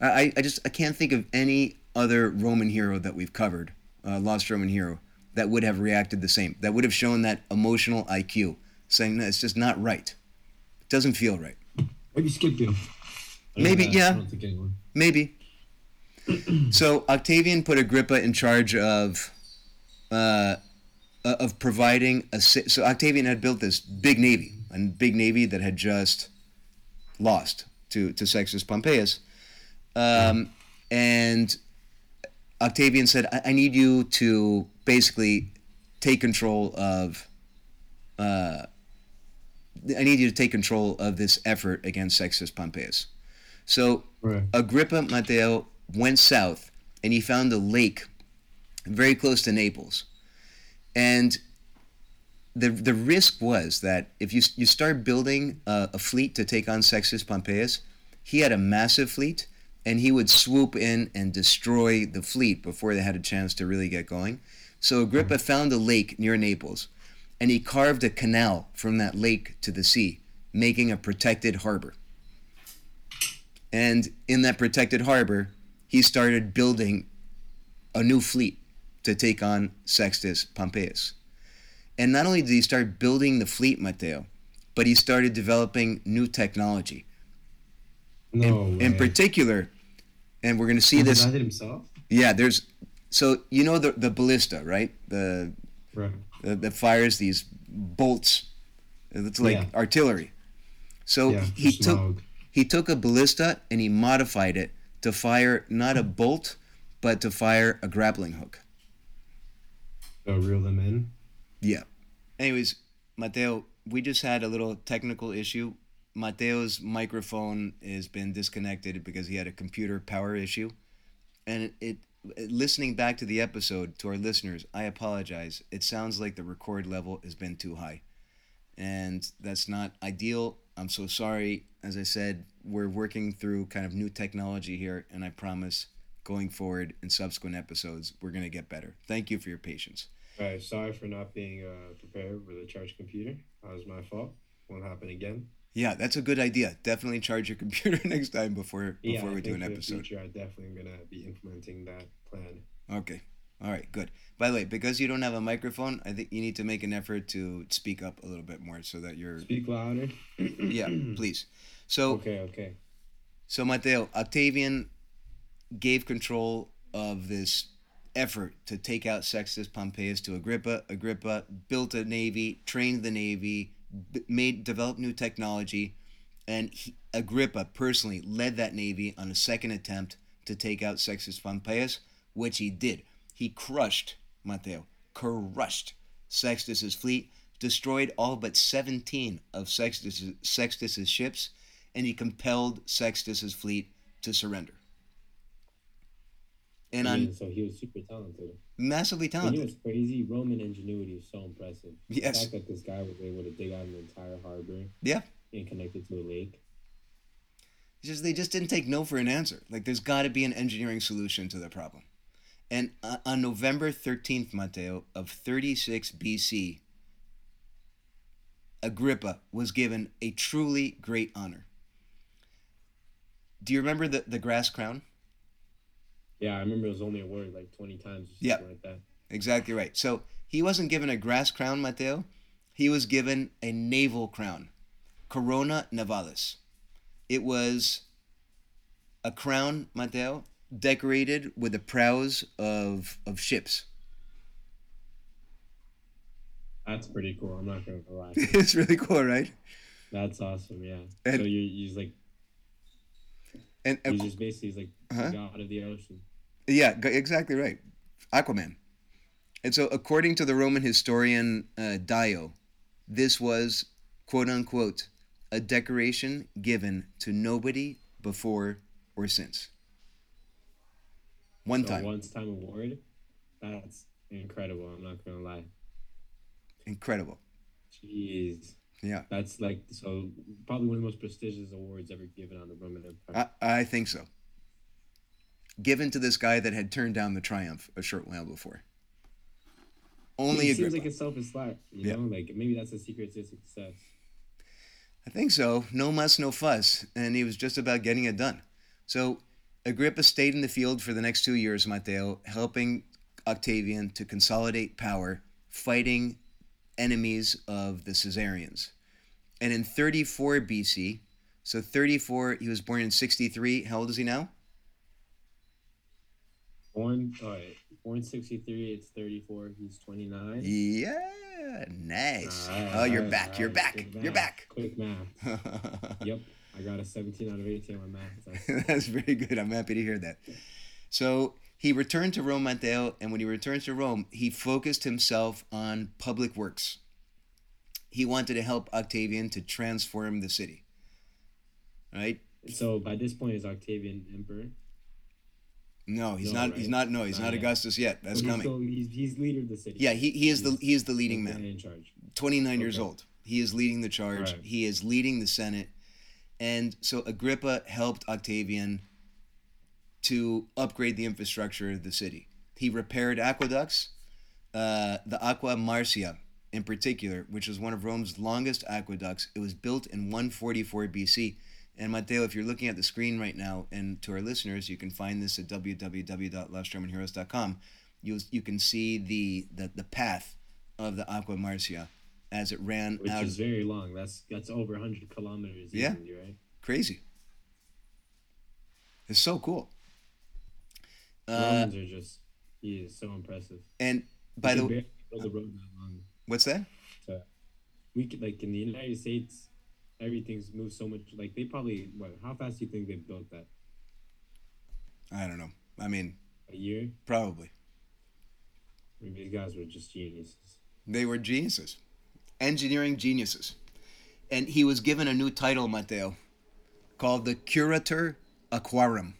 I, I- I just I can't think of any other Roman hero that we've covered, uh, lost Roman hero, that would have reacted the same. That would have shown that emotional IQ, saying no, it's just not right. It doesn't feel right. Maybe skip him. Maybe, yeah. I don't think anyone. Maybe. so Octavian put Agrippa in charge of uh, of providing a so Octavian had built this big navy, a big navy that had just lost to to Sextus Pompeius, um, and Octavian said, I-, "I need you to basically take control of." Uh, I need you to take control of this effort against Sextus Pompeius. So Right. Agrippa Matteo went south and he found a lake very close to Naples. And the the risk was that if you you start building a, a fleet to take on Sextus Pompeius, he had a massive fleet, and he would swoop in and destroy the fleet before they had a chance to really get going. So Agrippa mm-hmm. found a lake near Naples, and he carved a canal from that lake to the sea, making a protected harbor. And in that protected harbor, he started building a new fleet to take on Sextus Pompeius. And not only did he start building the fleet, Matteo, but he started developing new technology. No in, in particular, and we're going to see He this. himself. Yeah, there's. So you know the the ballista, right? The Right. the that fires these bolts. It's like Yeah. artillery. So yeah. he took smog. he took a ballista and he modified it to fire not a bolt, but to fire a grappling hook. So reel them in. Yeah. Anyways, Mateo, we just had a little technical issue. Mateo's microphone has been disconnected because he had a computer power issue. And it, it listening back to the episode to our listeners, I apologize. It sounds like the record level has been too high. And that's not ideal. I'm so sorry. As I said, we're working through kind of new technology here, and I promise going forward in subsequent episodes, we're going to get better. Thank you for your patience. Right. Sorry for not being uh, prepared with a charged computer. That was my fault. Won't happen again. Yeah, that's a good idea. Definitely charge your computer next time before Yeah, before I we do an episode. future, I definitely am gonna be implementing that plan. Okay. All right, good. By the way, because you don't have a microphone, I think you need to make an effort to speak up a little bit more so that you're Speak louder. Yeah, please. So Okay. Okay. so Matteo, Octavian gave control of this effort to take out Sextus Pompeius to Agrippa. Agrippa built a navy, trained the navy, made developed new technology, and he, Agrippa personally led that navy on a second attempt to take out Sextus Pompeius, which he did. He crushed Matteo, crushed Sextus's fleet, destroyed all but 17 of Sextus's, Sextus's ships, and he compelled Sextus's fleet to surrender. And I mean, so he was super talented. massively And you talented. know what's crazy? Roman ingenuity is so impressive. Yes. The fact that this guy was able to dig out an entire harbor Yeah. and connect it to a lake. It's just they just didn't take no for an answer. Like there's got to be an engineering solution to the problem. And uh, on November 13th, Matteo, of 36 BC, Agrippa was given a truly great honor. Do you remember the, the grass crown? Yeah, I remember it was only a word like 20 times or something Yeah. like that. Exactly right. So he wasn't given a grass crown, Mateo. He was given a naval crown, Corona Navalis. It was a crown, Mateo, decorated with the prows of of ships. That's pretty cool. I'm not going to lie. it's really cool, right? That's awesome, yeah. And- so you he's like, And uh, he's just basically he's like Uh-huh. the god of the ocean. Yeah, exactly right. Aquaman. And so, according to the Roman historian uh, Dio, this was quote unquote a decoration given to nobody before or since. One So time. once time award. That's incredible. I'm not going to lie. Incredible. Jeez. Yeah. That's like, so probably one of the most prestigious awards ever given on the Roman Empire. I, I think so. Given to this guy that had turned down the triumph a short while before. Only it Agrippa. seems like a selfish slack, you Yeah. know. Like maybe that's the secret to success. I think so. No muss, no fuss. And he was just about getting it done. So Agrippa stayed in the field for the next two years, Matteo, helping Octavian to consolidate power, fighting enemies of the Caesarians. And in 34 BC, so 34, he was born in 63. How old is he now? Born, all right, born sixty three. It's thirty four. He's twenty nine. Yeah, nice. oh, you're back. You're back. You're back. Quick math. Yep, I got a seventeen out of eighteen on math. That's- That's very good. I'm happy to hear that. So he returned to Rome, Matteo, and when he returned to Rome, he focused himself on public works. He wanted to help Octavian to transform the city. Right? So by this point, is Octavian emperor? No, he's No, not. right? He's not. No, he's Not not. Augustus yet. That's he's coming. Still, he's, he's leader of the city. Yeah, he, he is the he is the leading man. in charge. 29 years old. He is leading the charge. Right. He is leading the Senate. And so Agrippa helped Octavian to upgrade the infrastructure of the city. He repaired aqueducts, uh, the Aqua Marcia in particular, which was one of Rome's longest aqueducts. It was built in 144 BC. And Matteo, if you're looking at the screen right now, and to our listeners, you can find this at www.lostromanheroes.com. You you can see the, the the path of the Aqua Marcia as it ran Which out. is very long. That's that's over 100 kilometers. Yeah. right? Crazy. It's so cool. Uh, Romans are just. He is so impressive. and by the way, the road that long. what's that? To, we could like in the United States, everything's moved so much. Like they probably what? How fast do you think they built that? I don't know. I mean, A year? probably. I mean, these guys were just geniuses. They were geniuses, engineering geniuses. And he was given a new title, Matteo, called the Curator Aquarum.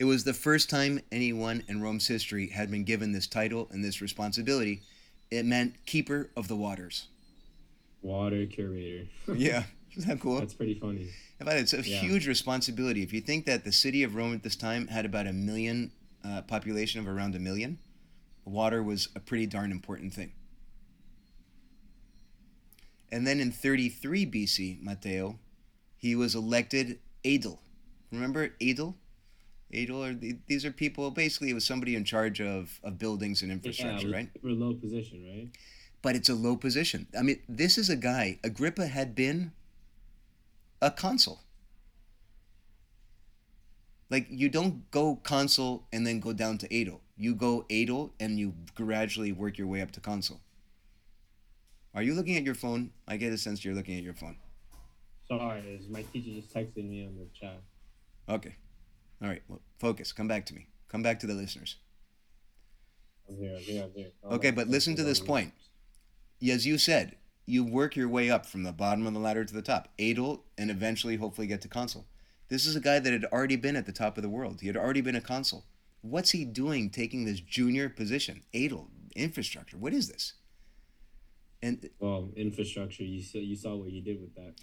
It was the first time anyone in Rome's history had been given this title and this responsibility. It meant keeper of the waters. Water curator. Yeah, isn't that cool? That's pretty funny. In fact, it's a Yeah. huge responsibility. If you think that the city of Rome at this time had about a million uh, population of around a million, water was a pretty darn important thing. And then in 33 BC, Matteo, he was elected aedile. Remember aedile? Aedile or the, these are people basically it was somebody in charge of, of buildings and infrastructure, yeah, right? Super low position, right? but it's a low position. I mean, this is a guy, Agrippa had been a consul. Like, you don't go consul and then go down to aedile. You go aedile and you gradually work your way up to consul. Are you looking at your phone? I get a sense you're looking at your phone. Sorry, my teacher just texted me on the chat. Okay. All right. Well, focus. Come back to me. Come back to the listeners. I'm here. I'm here. I'm here. Okay, but listen to this point. As you said, you work your way up from the bottom of the ladder to the top, aedile, and eventually, hopefully, get to consul. This is a guy that had already been at the top of the world. He had already been a consul. What's he doing taking this junior position? Aedile, infrastructure. What is this? And Well, infrastructure. You saw. You saw what he did with that.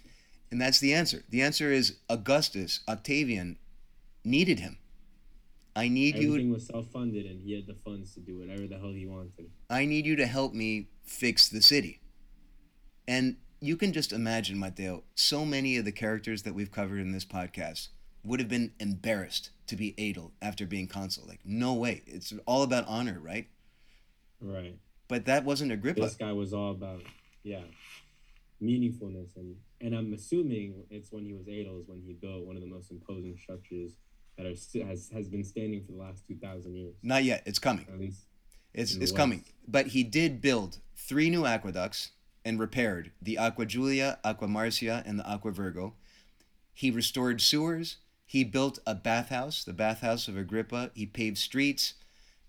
and that's the answer. The answer is Augustus, Octavian, needed him. I need you. Everything was self-funded, and he had the funds to do whatever the hell he wanted. I need you to help me fix the city. And you can just imagine, Matteo, so many of the characters that we've covered in this podcast would have been embarrassed to be aedile after being consul. Like, no way. It's all about honor, right? Right. But that wasn't Agrippa. This guy was all about, yeah, meaningfulness, and and I'm assuming it's when he was aedile is when he built one of the most imposing structures that are has has been standing for the last two thousand years, Not yet. It's coming. at least. It's, it's coming. But he did build three new aqueducts and repaired the Aqua Julia, Aqua Marcia, and the Aqua Virgo. He restored sewers. He built a bathhouse, the bathhouse of Agrippa. He paved streets.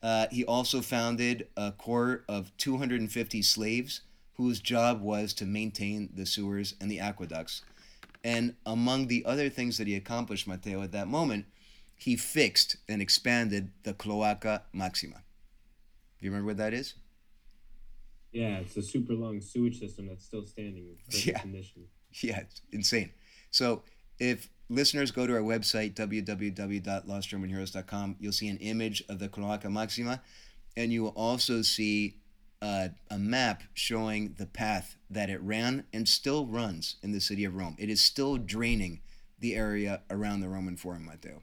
Uh, he also founded a corps of 250 slaves whose job was to maintain the sewers and the aqueducts. And among the other things that he accomplished, Matteo, at that moment, he fixed and expanded the Cloaca Maxima. Do you remember what that is? Yeah, it's a super long sewage system that's still standing in perfect Yeah. condition. Yeah, it's insane. So if listeners go to our website, www.lostromanheroes.com, you'll see an image of the Cloaca Maxima, and you will also see uh, a map showing the path that it ran and still runs in the city of Rome. It is still draining the area around the Roman Forum, Matteo.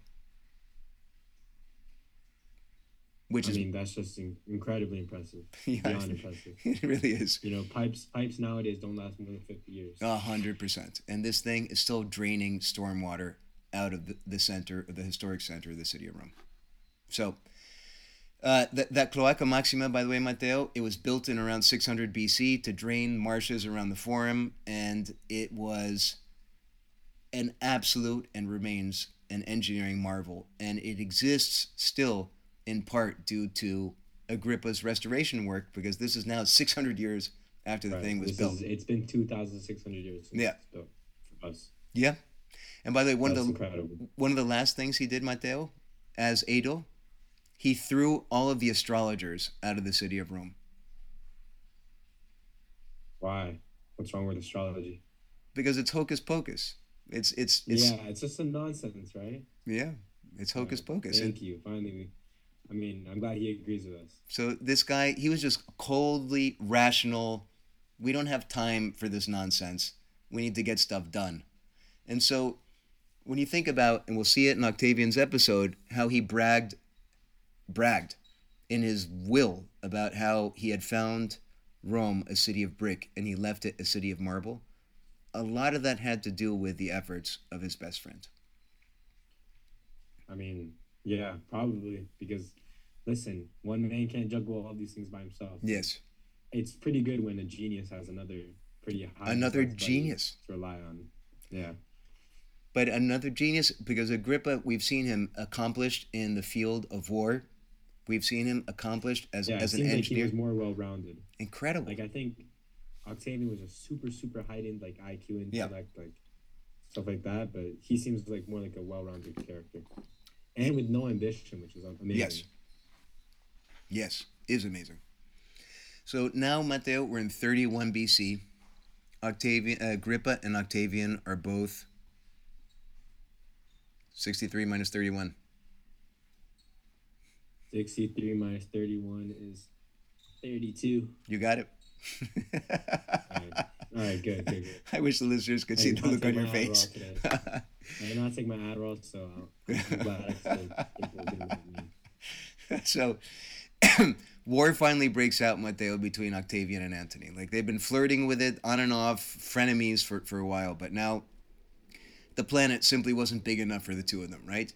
Which I is, mean, that's just in- incredibly impressive. yeah, Beyond impressive. it really is. You know, pipes pipes nowadays don't last more than fifty years. A hundred percent. And this thing is still draining stormwater out of the, the center of the historic center of the city of Rome. So uh, that that Cloaca Maxima, by the way, Matteo, it was built in around 600 BC to drain marshes around the Forum, and it was an absolute and remains an engineering marvel, and it exists still in part due to Agrippa's restoration work because this is now 600 years after the Right. thing was This built. is- it's been two thousand six hundred years since Yeah. for us. Yeah. And by the way, one That's of the incredible. one of the last things he did, Matteo, as aedile, he threw all of the astrologers out of the city of Rome Why? What's wrong with astrology? because it's hocus pocus. It's it's it's yeah, it's just some nonsense, right? yeah. It's hocus Alright, pocus. And Thank you. Finally, I mean, I'm glad he agrees with us. so this guy, he was just coldly rational. We don't have time for this nonsense. We need to get stuff done. And so when you think about, and we'll see it in Octavian's episode, how he bragged, bragged in his will about how he had found Rome a city of brick and he left it a city of marble. A lot of that had to do with the efforts of his best friend. I mean, yeah, probably because, listen, one man can't juggle all these things by himself. Yes. It's pretty good when a genius has another pretty high. Another genius. to rely on. Yeah. But another genius, because Agrippa, we've seen him accomplished in the field of war. We've seen him accomplished as, Yeah, as an seems like he engineer. was more well-rounded. Incredible. Like I think Octavian was a super super heightened like IQ Yeah. intellect like stuff like that, but he seems like more like a well-rounded character, and with no ambition, which is amazing. Yes. Yes, is amazing. So now, Matteo, we're in 31 BC. Octavian, uh, Agrippa and Octavian are both 63 minus 31. 63 minus 31 is 32. You got it? All right, good, good, good. I wish the listeners could see the look on your face. I did not take my Adderall, so I'm glad I still think it didn't hurt me. so war finally breaks out Matteo between Octavian and Antony. Like they've been flirting with it on and off, frenemies for, for a while, but now the planet simply wasn't big enough for the two of them, right?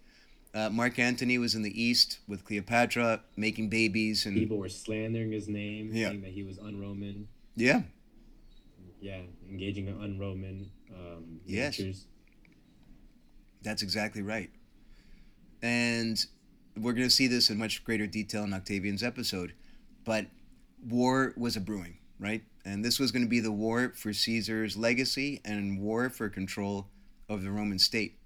Uh, Mark Antony was in the east with Cleopatra, making babies, and People were slandering his name, Yeah. saying that he was un-Roman. yeah, Yeah, engaging in un-Roman um, Yes. natures. That's exactly right. And we're going to see this in much greater detail in Octavian's episode. But war was a brewing, right? And this was going to be the war for Caesar's legacy and war for control of the Roman state.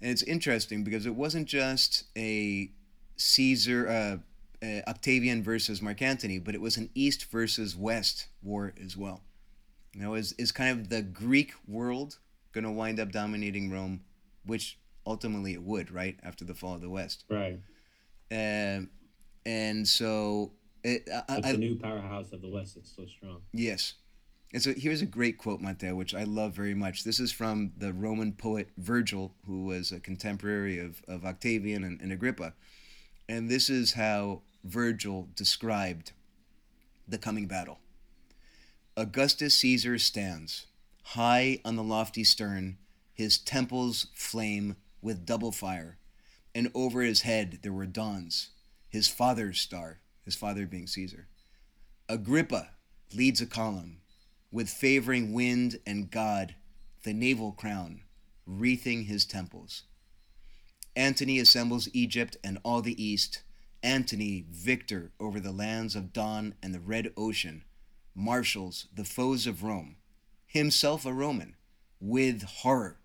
And it's interesting because it wasn't just a Caesar, uh, uh, Octavian versus Mark Antony, but it was an East versus West war as well. You know, is, is kind of the Greek world going to wind up dominating Rome, which ultimately it would, right, after the fall of the West. Right. Um, and so, it, I, But I, the new powerhouse of the West is so strong. Yes. And so here's a great quote, Matteo, which I love very much. This is from the Roman poet Virgil, who was a contemporary of, of Octavian and, and Agrippa. And this is how Virgil described the coming battle Augustus Caesar stands, high on the lofty stern, his temples flame with double fire, and over his head there were dawns, his father's star, his father being Caesar. Agrippa leads a column with favoring wind and God, the naval crown, wreathing his temples. Antony assembles Egypt and all the east. Antony, victor over the lands of Dawn and the Red Ocean, marshals the foes of Rome, himself a Roman, with horror,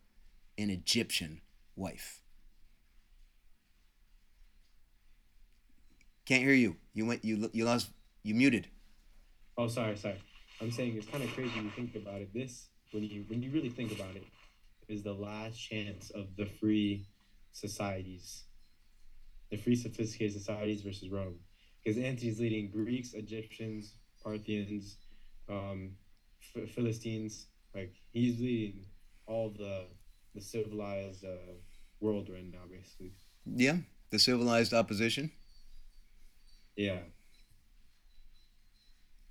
an Egyptian wife. Can't hear you. You went. You you lost. You muted. Oh, sorry, sorry. I'm saying it's kind of crazy when you think about it. This, when you when you really think about it, is the last chance of the free societies, the free sophisticated societies versus Rome, because Antony's leading Greeks, Egyptians, Parthians, um, Ph- Philistines. Like he's leading all the the civilized uh, world right now, basically. Yeah, the civilized opposition, Yeah,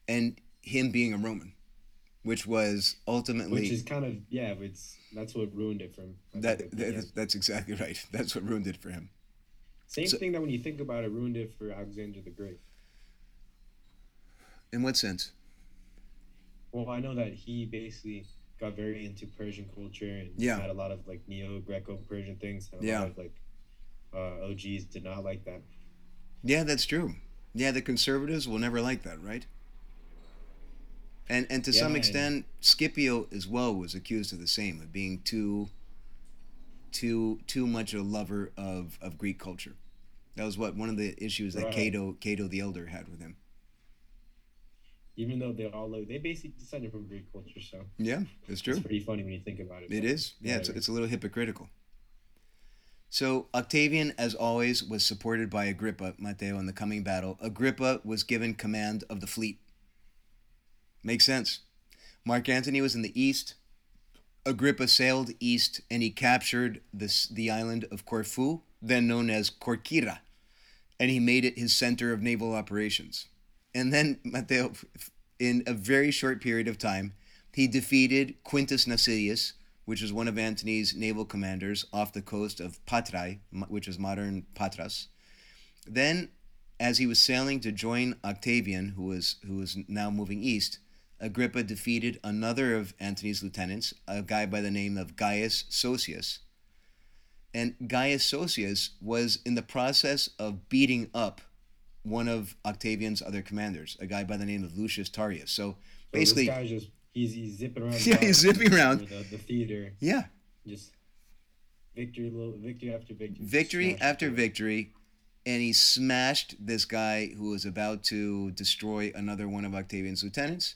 and him being a Roman, which was ultimately which is kind of yeah, it's that's what ruined it for him. That, think, at the end. that. That's exactly right. That's what ruined it for him. Same So- thing that when you think about it, ruined it for Alexander the Great. In what sense? Well, I know that he basically got very into Persian culture and Yeah. had a lot of like Neo Greco Persian things. And a Yeah. lot of like uh, OGs did not like that. Yeah, that's true. Yeah, the conservatives will never like that, right? And and to Yeah, some extent, Scipio as well was accused of the same, of being too too too much a lover of, of Greek culture. That was what one of the issues that Right. Cato Cato the Elder had with him. Even though they're all look, they basically descended from Greek culture. So Yeah, it's true. it's pretty funny when you think about it. It is. Yeah, it's, it's a little hypocritical. So Octavian, as always, was supported by Agrippa, Matteo, in the coming battle. Agrippa was given command of the fleet. Makes sense. Mark Antony was in the east. Agrippa sailed east and he captured this, the island of Corfu, then known as Corcyra, and he made it his center of naval operations. And then, Matteo, in a very short period of time, he defeated Quintus Nasidius, which was one of Antony's naval commanders off the coast of Patrai, m- which is modern Patras. Then, as he was sailing to join Octavian, who was who was now moving east, Agrippa defeated another of Antony's lieutenants, a guy by the name of Gaius Sosius. And Gaius Sosius was in the process of beating up one of Octavian's other commanders, a guy by the name of Lucius Tarius. So So basically, this guy's just he's he's zipping around. Yeah, he's zipping around. The, the theater, yeah, just victory, little victory after victory. victory after victory, and he smashed this guy who was about to destroy another one of Octavian's lieutenants.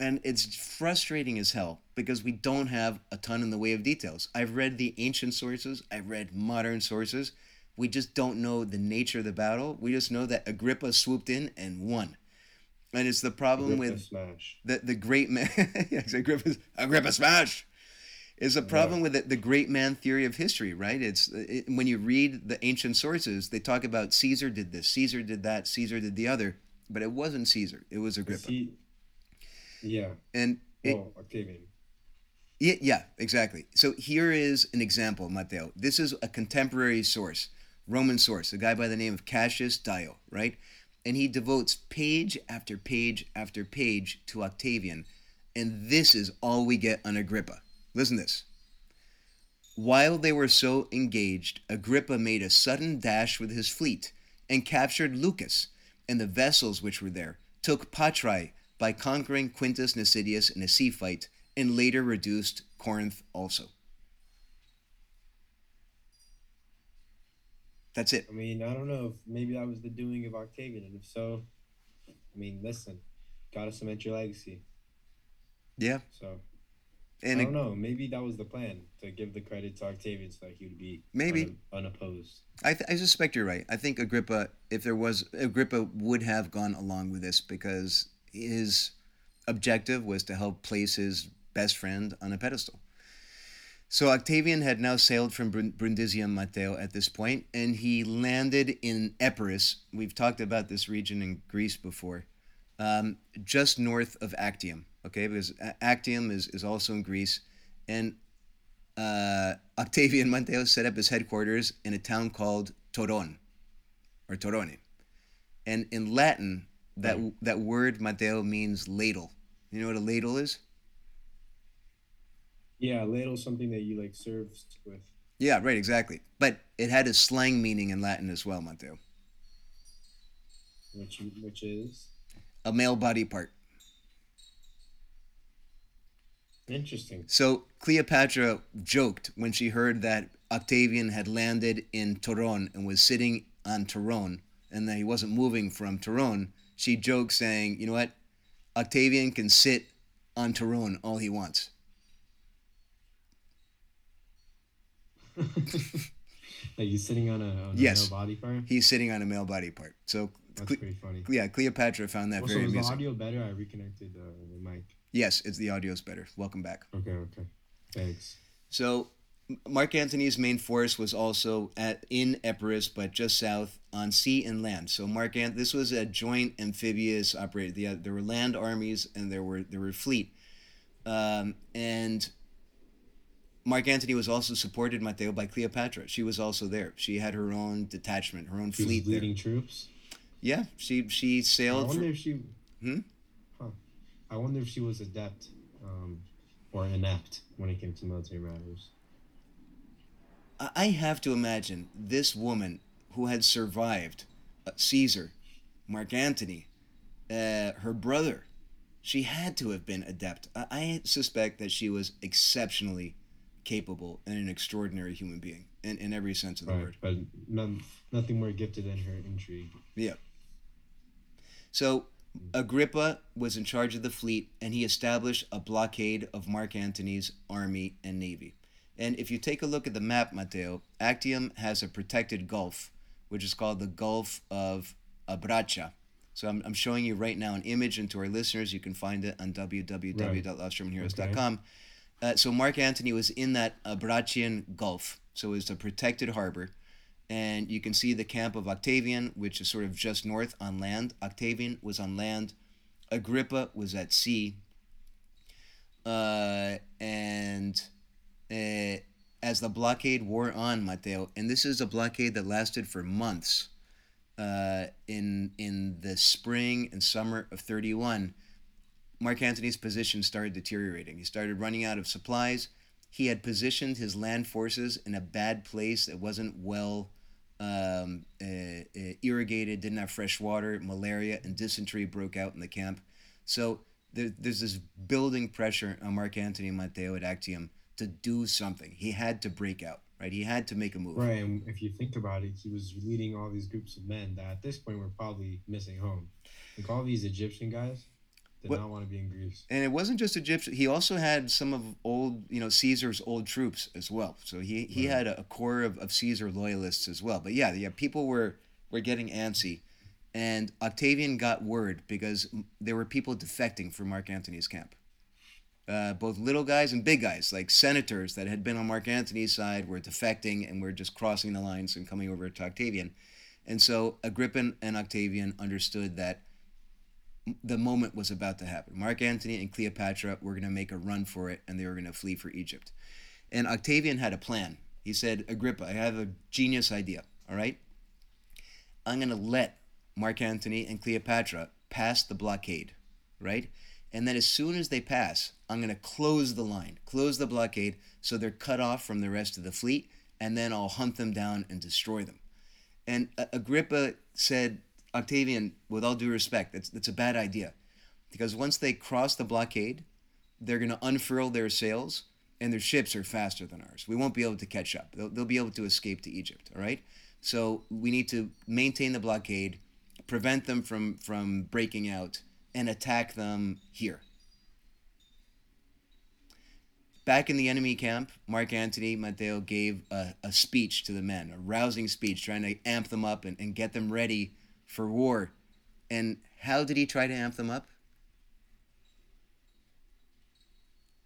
And it's frustrating as hell because we don't have a ton in the way of details. I've read the ancient sources, I've read modern sources. We just don't know the nature of the battle. We just know that Agrippa swooped in and won. And it's the problem Agrippa with smash. the the great man yes, Agrippa Agrippa smash is a problem with the, the great man theory of history right it's it, when you read the ancient sources they talk about Caesar did this Caesar did that Caesar did the other but it wasn't Caesar it was Agrippa He, yeah. and it, Well, Octavian. yeah, yeah, exactly. So here is an example, Matteo. This is a contemporary source, Roman source, a guy by the name of Cassius Dio, right? And he devotes page after page after page to Octavian. And this is all we get on Agrippa. Listen to this. While they were so engaged, Agrippa made a sudden dash with his fleet and captured Leucas and the vessels which were there, took Patrai by conquering Quintus Nasidius in a sea fight, and later reduced Corinth also. That's it. I mean, I don't know if maybe that was the doing of Octavian, and if so, I mean, listen, gotta cement your legacy. Yeah. So And I don't know. Maybe that was the plan to give the credit to Octavian so that he would be Maybe. un- unopposed. I, th- I suspect you're right. I think Agrippa, if there was, Agrippa would have gone along with this because his objective was to help place his best friend on a pedestal. So Octavian had now sailed from Brundisium, Matteo, at this point, and he landed in Epirus. We've talked about this region in Greece before, um, just north of Actium. Okay, because Actium is, is also in Greece, and uh, Octavian Matteo set up his headquarters in a town called Toron, or Torone, and in Latin, that that word Matteo means ladle. You know what a ladle is? Yeah, ladle something that you like serves with. Yeah, right, exactly. But it had a slang meaning in Latin as well, Matteo. Which which is A male body part. interesting. So Cleopatra joked when she heard that Octavian had landed in Toron and was sitting on Toron and that he wasn't moving from Toron. She joked saying, you know what? Octavian can sit on Toron all he wants. Like he's sitting on a, on a male body part. He's sitting on a male body part. So, That's Cle- pretty funny. yeah, Cleopatra found that Also, very is the amusing. audio better? I reconnected uh, the mic. Yes, it's the audio's better. Welcome back. Okay, okay. Thanks. So Mark Antony's main force was also at in Epirus, but just south on sea and land. So Mark Ant- this was a joint amphibious operation. The, there were land armies and there were there were fleet, um, and Mark Antony was also supported Matteo by Cleopatra. She was also there. She had her own detachment, her own He fleet was there. leading troops. Yeah, she she sailed. I wonder For, if she. Hmm? Huh. I wonder if she was adept, um, or inept when it came to military matters. I have to imagine this woman who had survived uh, Caesar, Mark Antony, uh, her brother. She had to have been adept. I, I suspect that she was exceptionally capable and an extraordinary human being in, in every sense of the Right, word. but none, nothing more gifted than her intrigue. Yeah. So Agrippa was in charge of the fleet, and he established a blockade of Mark Antony's army and navy. And if you take a look at the map, Matteo, Actium has a protected gulf, which is called the Gulf of Ambracia. So I'm, I'm showing you right now an image, and to our listeners, you can find it on www.lostromanheroes.com. Uh, so Mark Antony was in that Ambracian Gulf, so it's a protected harbor and you can see the camp of Octavian, which is sort of just north on land. Octavian was on land. Agrippa was at sea. Uh, and uh, as the blockade wore on, Matteo, and this is a blockade that lasted for months. Uh, in in the spring and summer of 31, Mark Antony's position started deteriorating. He started running out of supplies. He had positioned his land forces in a bad place that wasn't well um, uh, uh, irrigated, didn't have fresh water, malaria and dysentery broke out in the camp. So there, there's this building pressure on Mark Antony Matteo at Actium to do something. He had to break out, right? He had to make a move. Right, and if you think about it, he was leading all these groups of men that at this point were probably missing home. Like all these Egyptian guys, did what, not want to be in Greece. And it wasn't just Egyptian. He also had some of old, you know, Caesar's old troops as well. So he, he right. had a, a, core of, of Caesar loyalists as well. But yeah, yeah, people were were getting antsy, and Octavian got word because there were people defecting from Mark Antony's camp. Uh, both little guys and big guys, like senators that had been on Mark Antony's side, were defecting and were just crossing the lines and coming over to Octavian. And so Agrippa and Octavian understood that the moment was about to happen. Mark Antony and Cleopatra were going to make a run for it and they were going to flee for Egypt. And Octavian had a plan. He said, Agrippa, I have a genius idea, all right? I'm going to let Mark Antony and Cleopatra pass the blockade, right? And then as soon as they pass, I'm going to close the line, close the blockade so they're cut off from the rest of the fleet, and then I'll hunt them down and destroy them. And uh, Agrippa said, Octavian, with all due respect, that's, that's a bad idea. Because once they cross the blockade, they're going to unfurl their sails, and their ships are faster than ours. We won't be able to catch up. They'll, they'll be able to escape to Egypt, all right? So we need to maintain the blockade, prevent them from, from breaking out, and attack them here. Back in the enemy camp, Mark Antony Matteo gave a, a speech to the men, a rousing speech, trying to amp them up and, and get them ready for war. And how did he try to amp them up?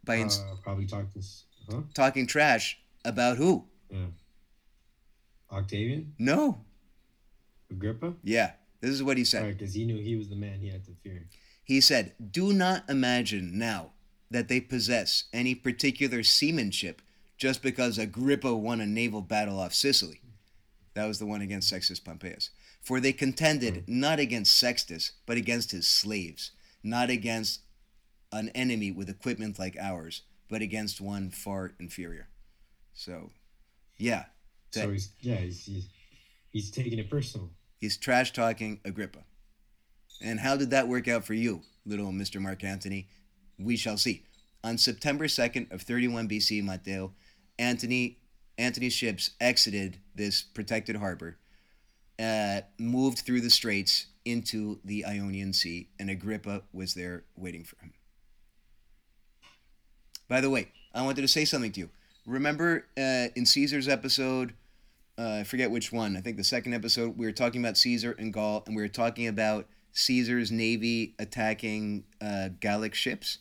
By ins- uh, probably talk this, huh? talking trash about who? Yeah. Octavian? No. Agrippa? Yeah. This is what he said. Because right, he knew he was the man he had to fear. He said, Do not imagine now that they possess any particular seamanship just because Agrippa won a naval battle off Sicily. That was the one against Sextus Pompeius. For they contended hmm. not against Sextus, but against his slaves, not against an enemy with equipment like ours, but against one far inferior. So, yeah. so he's yeah he's, he's he's taking it personal. He's trash talking Agrippa. And how did that work out for you, little Mr. Mark Antony? We shall see. On September 2nd of 31 BC, Matteo, Antony Antony's ships exited this protected harbor uh, moved through the straits into the Ionian Sea, and Agrippa was there waiting for him. By the way, I wanted to say something to you. Remember uh, in Caesar's episode, uh, I forget which one, I think the second episode, we were talking about Caesar and Gaul, and we were talking about Caesar's navy attacking uh, Gallic ships.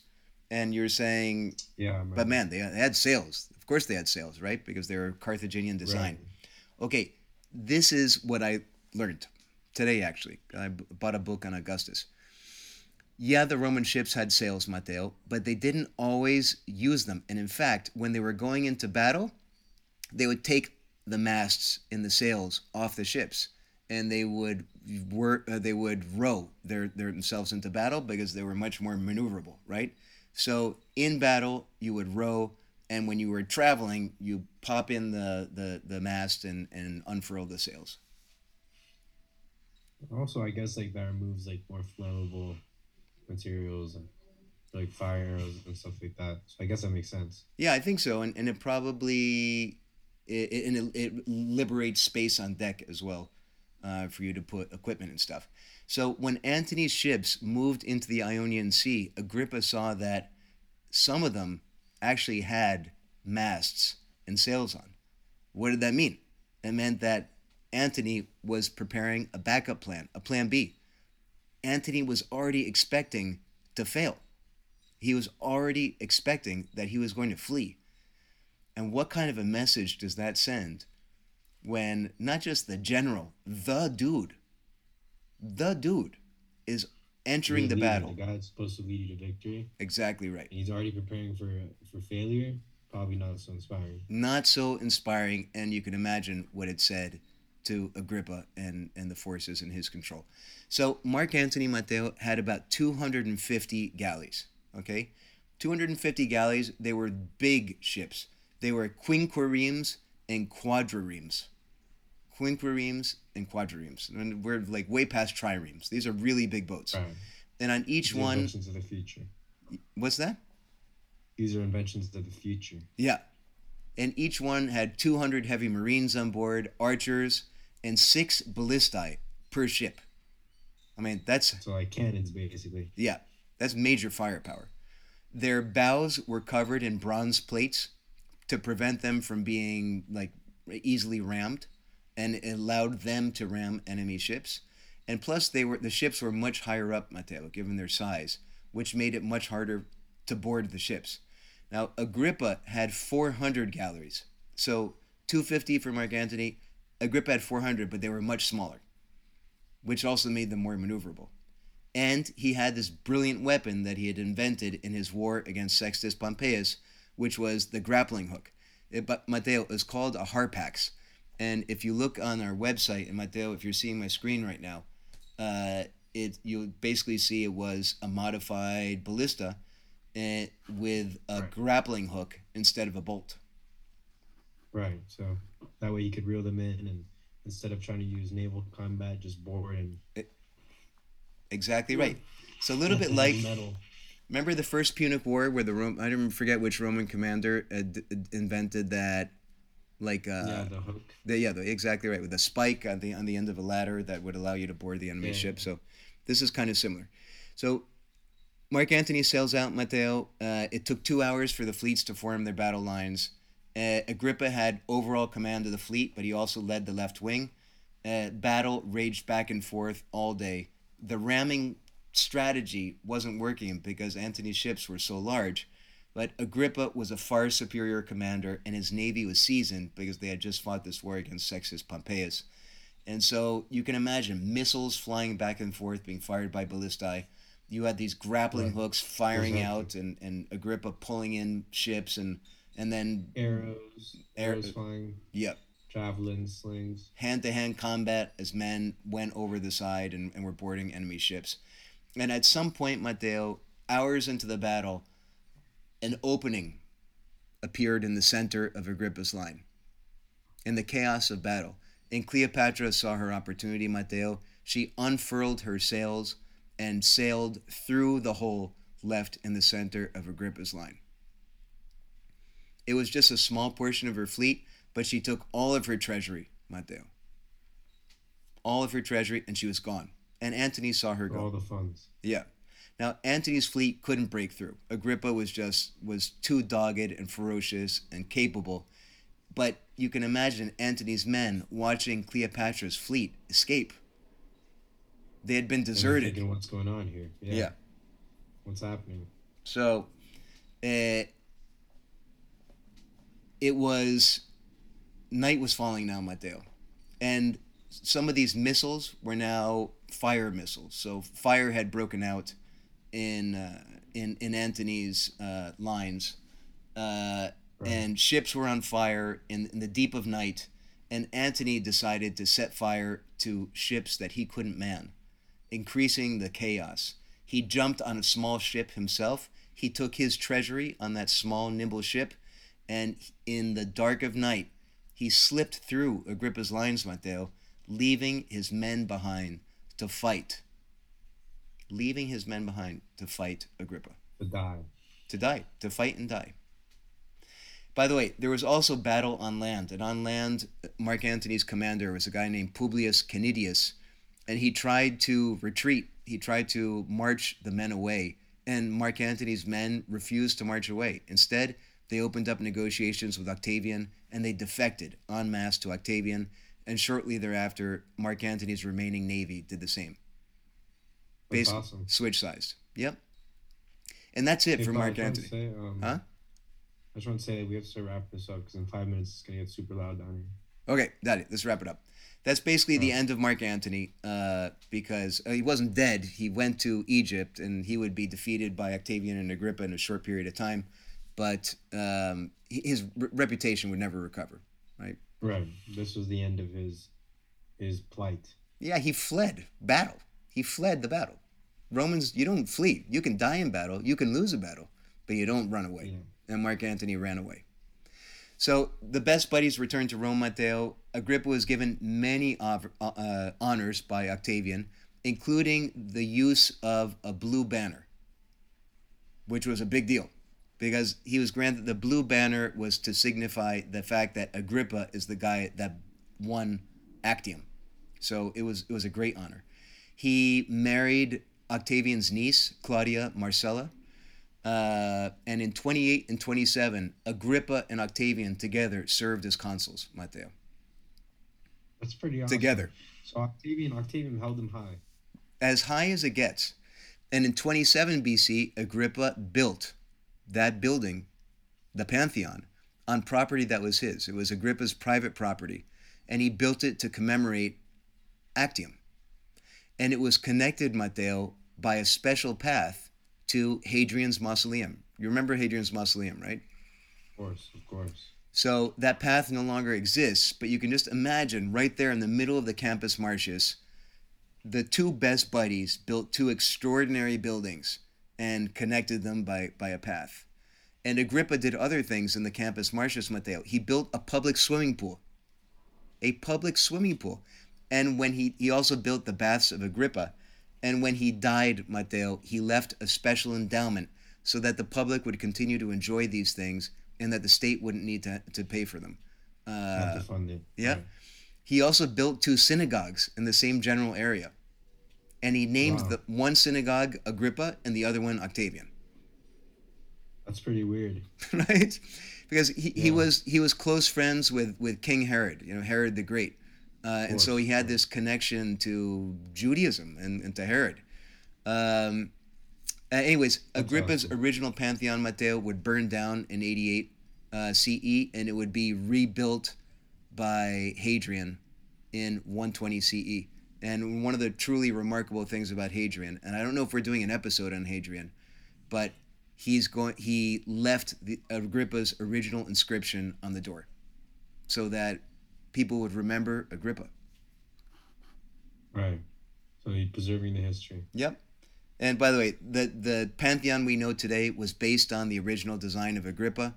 And you're saying, yeah, but man, they had sails. Of course, they had sails, right? Because they were Carthaginian design. Right. Okay, this is what I learned today, actually. I bought a book on Augustus. Yeah, the Roman ships had sails, Matteo, but they didn't always use them. And in fact, when they were going into battle, they would take the masts and the sails off the ships and they would work, uh, they would row their, their themselves into battle because they were much more maneuverable, right? So in battle, you would row and when you were traveling, you pop in the, the, the mast and, and unfurl the sails. Also, I guess like that removes like more flammable materials and like fire arrows and stuff like that. So I guess that makes sense. Yeah, I think so, and and it probably it it, it liberates space on deck as well. uh, for you to put equipment and stuff. So when Antony's ships moved into the Ionian Sea, Agrippa saw that some of them actually had masts and sails on. What did that mean? It meant that Antony was preparing a backup plan, a plan B. Antony was already expecting to fail. He was already expecting that he was going to flee. And what kind of a message does that send when not just the general, the dude, the dude is entering He's the battle? The supposed to lead you to victory, Exactly right. and he's already preparing for for failure. Probably not so inspiring. Not so inspiring, and you can imagine what it said to Agrippa and, and the forces in his control. So Mark Antony Matteo had about 250 galleys. Okay, 250 galleys. They were big ships. They were quinqueremes and quadriremes. Quinqueremes and quadriremes. And we're like way past triremes. These are really big boats. Right. And on each These one, inventions of the future. what's that? These are inventions of the future. Yeah. And each one had 200 heavy marines on board, archers, and six ballistae per ship. I mean, that's, So like cannons, basically. yeah, that's major firepower. Their bows were covered in bronze plates to prevent them from being like easily rammed and it allowed them to ram enemy ships. And plus they were the ships were much higher up, Matteo, given their size, which made it much harder to board the ships. Now Agrippa had 400 galleries. So 250 for Mark Antony. Agrippa had 400, but they were much smaller, which also made them more maneuverable. And he had this brilliant weapon that he had invented in his war against Sextus Pompeius, which was the grappling hook. It, Matteo is called a harpax. And if you look on our website, and Matteo, if you're seeing my screen right now, uh, it you'll basically see it was a modified ballista uh, with a Right. grappling hook instead of a bolt. Right. So that way you could reel them in, and instead of trying to use naval combat, just board and Exactly right. So a little bit like metal. Remember the first Punic War where the Rom- I don't forget which Roman commander uh, d- invented that, like uh, yeah, the hook. the, yeah, the, exactly right with the spike on the on the end of a ladder that would allow you to board the enemy Yeah. ship. So this is kind of similar. So Mark Antony sails out Matteo. Uh, it took two hours for the fleets to form their battle lines. Uh, Agrippa had overall command of the fleet, but he also led the left wing. Uh, battle raged back and forth all day. The ramming strategy wasn't working because Antony's ships were so large. But Agrippa was a far superior commander, and his navy was seasoned because they had just fought this war against Sextus Pompeius. And so you can imagine missiles flying back and forth, being fired by ballistae. You had these grappling Right. hooks firing Exactly. out, and, and Agrippa pulling in ships, and and then Arrows, Air- arrows flying, yep, javelins, slings. hand to hand combat as men went over the side and, and were boarding enemy ships. And at some point, Matteo, hours into the battle, an opening appeared in the center of Agrippa's line. In the chaos of battle, and Cleopatra saw her opportunity, Matteo. She unfurled her sails and sailed through the hole left in the center of Agrippa's line. It was just a small portion of her fleet, but she took all of her treasury, Matteo. All of her treasury, and she was gone. And Antony saw her go. All the funds. Yeah. Now Antony's fleet couldn't break through. Agrippa was just was too dogged and ferocious and capable. But you can imagine Antony's men watching Cleopatra's fleet escape. They had been deserted. Thinking, what's going on here? Yeah. yeah. What's happening? So, uh, it was night was falling now, Matteo, and some of these missiles were now fire missiles. So fire had broken out in uh, in in Antony's uh, lines, uh, Right. and ships were on fire in, in the deep of night. And Antony decided to set fire to ships that he couldn't man, increasing the chaos. He jumped on a small ship himself. He took his treasury on that small, nimble ship, and in the dark of night, he slipped through Agrippa's lines, Matteo, leaving his men behind to fight. Leaving his men behind to fight Agrippa, To die. to die, to fight and die. By the way, there was also battle on land, and on land, Mark Antony's commander was a guy named Publius Canidius, and he tried to retreat. He tried to march the men away, and Mark Antony's men refused to march away. Instead, they opened up negotiations with Octavian, and they defected en masse to Octavian. And shortly thereafter, Mark Antony's remaining navy did the same. That's Basi- awesome. Switch sized. Yep. And that's it Hey, for I Mark Antony. Say, um, Huh? I just want to say we have to wrap this up because in five minutes it's gonna get super loud down here. Okay, got it. Let's wrap it up. That's basically the end of Mark Antony uh, because uh, he wasn't dead. He went to Egypt and he would be defeated by Octavian and Agrippa in a short period of time, but um, his re- reputation would never recover. Right. Right. This was the end of his his plight. Yeah, he fled battle. He fled the battle. Romans, you don't flee. You can die in battle. You can lose a battle, but you don't run away. Yeah. And Mark Antony ran away. So the best buddies returned to Rome, Matteo. Agrippa was given many of, uh, honors by Octavian, including the use of a blue banner, which was a big deal because he was granted the blue banner was to signify the fact that Agrippa is the guy that won Actium. So it was it was a great honor. He married Octavian's niece, Claudia Marcella. Uh, and in 28 and 27, Agrippa and Octavian together served as consuls, Matteo. That's pretty awesome. Together. So Octavian Octavian held him high. As high as it gets. And in 27 BC, Agrippa built that building, the Pantheon, on property that was his. It was Agrippa's private property. And he built it to commemorate Actium. And it was connected, Matteo, by a special path to Hadrian's Mausoleum. You remember Hadrian's Mausoleum, right? Of course, of course. So that path no longer exists, but you can just imagine right there in the middle of the campus Martius, the two best buddies built two extraordinary buildings and connected them by, by a path. And Agrippa did other things in the campus Martius Matteo. He built a public swimming pool. A public swimming pool. And when he, he also built the baths of Agrippa. And when he died, Matteo, he left a special endowment so that the public would continue to enjoy these things and that the state wouldn't need to, to pay for them. Uh, to fund it. yeah. Right. he also built two synagogues in the same general area. And he named Wow. the one synagogue Agrippa and the other one Octavian. That's pretty weird. right? Because he, he was he was close friends with, with King Herod, you know, Herod the Great. Uh, and so he had this connection to Judaism and, and to Herod. Um, uh, anyways, Agrippa's awesome. original Pantheon, Matteo, would burn down in 88 uh, CE and it would be rebuilt by Hadrian in 120 CE. And one of the truly remarkable things about Hadrian, and I don't know if we're doing an episode on Hadrian, but he's going he left the Agrippa's original inscription on the door so that people would remember Agrippa. Right. So he's preserving the history. Yep. And by the way, the the pantheon we know today was based on the original design of Agrippa.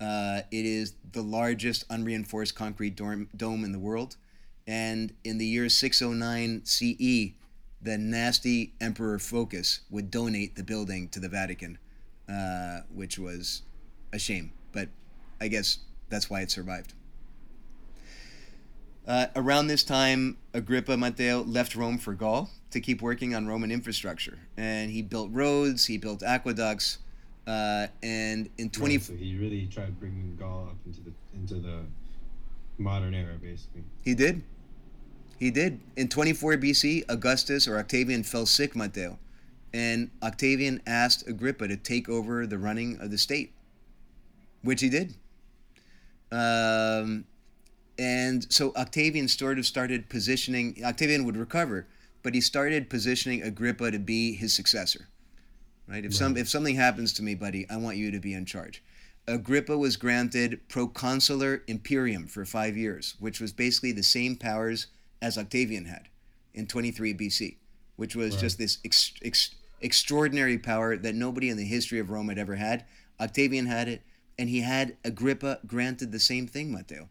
Uh, it is the largest unreinforced concrete dome, dome in the world. And in the year 609 CE, the nasty Emperor Phocas would donate the building to the Vatican, uh, which was a shame. But I guess that's why it survived. Uh, around this time, Agrippa Matteo left Rome for Gaul to keep working on Roman infrastructure, and he built roads, he built aqueducts, uh, and in twenty so he really tried bringing Gaul up into the into the modern era, basically. he did, he did. In twenty four BC, Augustus or Octavian fell sick, Matteo, and Octavian asked Agrippa to take over the running of the state, which he did. Um, and so Octavian sort of started positioning. Octavian would recover, but he started positioning Agrippa to be his successor. Right? If some if something happens to me, buddy, I want you to be in charge. Agrippa was granted proconsular imperium for five years, which was basically the same powers as Octavian had in 23 BC, which was Right. just this ex, ex, extraordinary power that nobody in the history of Rome had ever had. Octavian had it, and he had Agrippa granted the same thing, Matteo,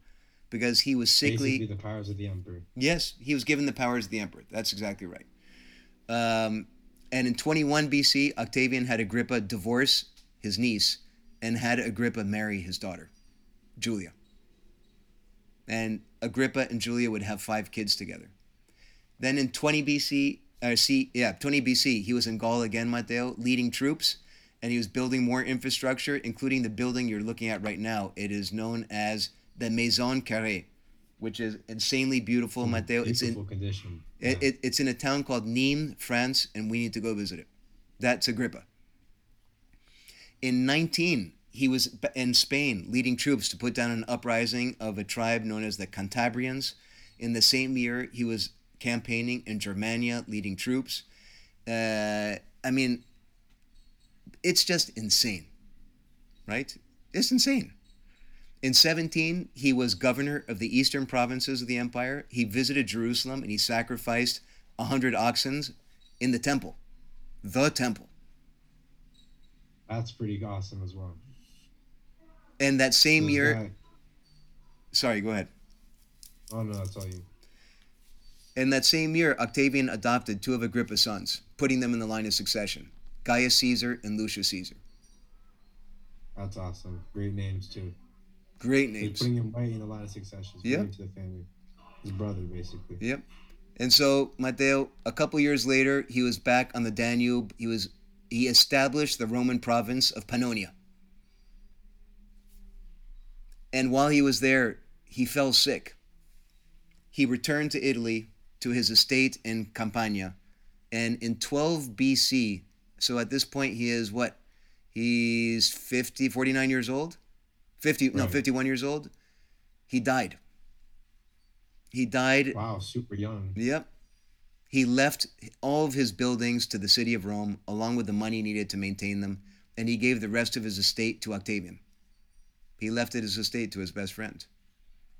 because he was sickly. Basically, the powers of the emperor. Yes, he was given the powers of the emperor. That's exactly right. Um, and in 21 BC, Octavian had Agrippa divorce his niece and had Agrippa marry his daughter. Julia. And Agrippa and Julia would have five kids together. Then in 20 BC, uh, C, yeah, 20 BC, he was in Gaul again, Matteo, leading troops, and he was building more infrastructure, including the building you're looking at right now. It is known as the Maison Carrée, which is insanely beautiful, Matteo. It's in Beautiful condition. it, it, it's in a town called Nîmes, France, and we need to go visit it. That's Agrippa. In 19, he was in Spain leading troops to put down an uprising of a tribe known as the Cantabrians. In the same year, he was campaigning in Germania, leading troops. Uh, I mean, it's just insane, right? It's insane. In 17, he was governor of the eastern provinces of the empire. He visited Jerusalem and he sacrificed 100 oxen in the temple. The temple. That's pretty awesome as well. And that same year, guy- sorry, go ahead. oh no, that's all you. In that same year, Octavian adopted two of Agrippa's sons, putting them in the line of succession Gaius Caesar and Lucius Caesar. That's awesome. Great names too. Great names. him right in the line of succession. Yeah. Yeah. To the family. His brother, basically. Yep. And so Matteo, a couple years later, he was back on the Danube. He was he established the Roman province of Pannonia. And while he was there, he fell sick. He returned to Italy to his estate in Campania. And in 12 BC, so at this point he is what? He's 50, 49 years old? 50, no, 51 years old. He died. He died Wow, super young. Yep. He left all of his buildings to the city of Rome, along with the money needed to maintain them, and he gave the rest of his estate to Octavian. He left it his estate to his best friend.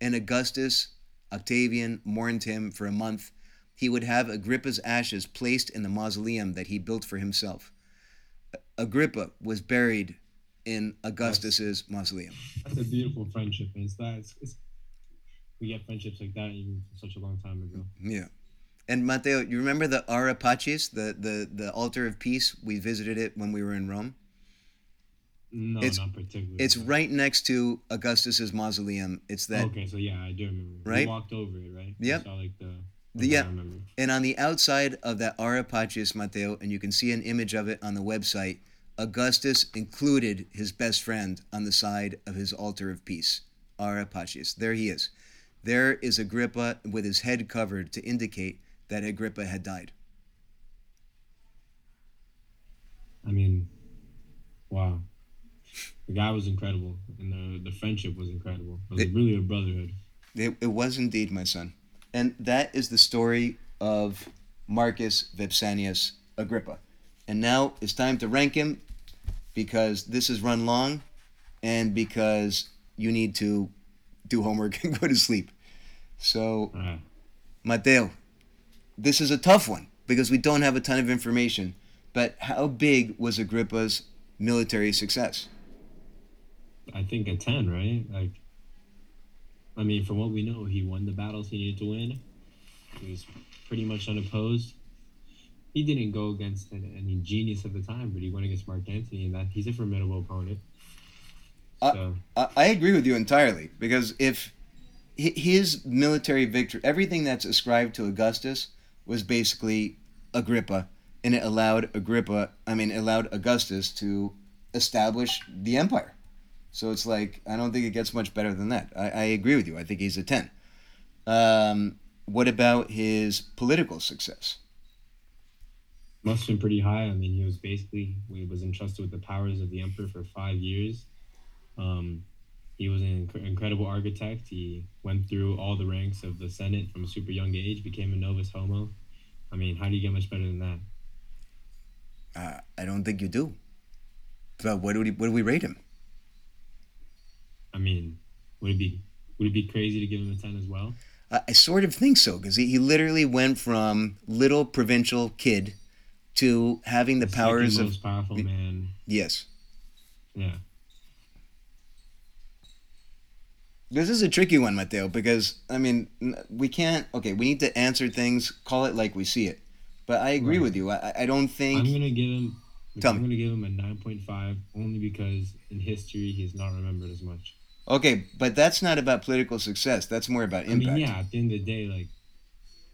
And Augustus, Octavian, mourned him for a month. He would have Agrippa's ashes placed in the mausoleum that he built for himself. Agrippa was buried in Augustus's mausoleum. That's a beautiful friendship, and it's that. It's, it's, we get friendships like that even such a long time ago. Yeah. And Matteo, you remember the Ara Pacis, the, the, the altar of peace? We visited it when we were in Rome. No, It's- not particularly. It's right next to Augustus's mausoleum. It's that, okay, so yeah, I do remember. Right? We walked over it, right? Yep. Saw like the. The- yeah. And on the outside of that Ara Pacis, Matteo, and you can see an image of it on the website. Augustus included his best friend on the side of his altar of peace, Ara Pacis. There he is. There is Agrippa with his head covered to indicate that Agrippa had died. I mean, wow. The guy was incredible, and the the friendship was incredible. It was It- really a brotherhood. It, it was indeed, my son. And that is the story of Marcus Vipsanius Agrippa. And now it's time to rank him because this has run long and because you need to do homework and go to sleep. So, right. Mateo, this is a tough one because we don't have a ton of information. But how big was Agrippa's military success? I think a ten, right? Like, I mean, from what we know, he won the battles he needed to win. He was pretty much unopposed. He didn't go against any, any genius at the time, but he went against Mark Antony, and that he's a formidable opponent. So I I agree with you entirely because if his military victory, everything that's ascribed to Augustus was basically Agrippa, and it allowed Agrippa, I mean, allowed Augustus to establish the empire. So it's like I don't think it gets much better than that. I, I agree with you. I think he's a ten. Um, what about his political success? Must have been pretty high. I mean, he was basically he was entrusted with the powers of the emperor for five years. Um, he was an inc- incredible architect. He went through all the ranks of the Senate from a super young age, became a novus homo. I mean, how do you get much better than that? Uh, I don't think you do. But what do we what do we rate him? I mean, would it be would it be crazy to give him a ten as well? I, I sort of think so because he, he literally went from little provincial kid to having the The powers of most powerful man. yes. Yeah, This is a tricky one, Mateo, because I mean we can't. Okay, we need to answer things, call it like we see it. But I agree Right. with you. I, I- I don't think. I'm gonna give him. Tell I'm me. gonna give him a nine point five only because in history he's not remembered as much. Okay, but that's not about political success. That's more about impact. I mean, yeah. At the end of the day, like,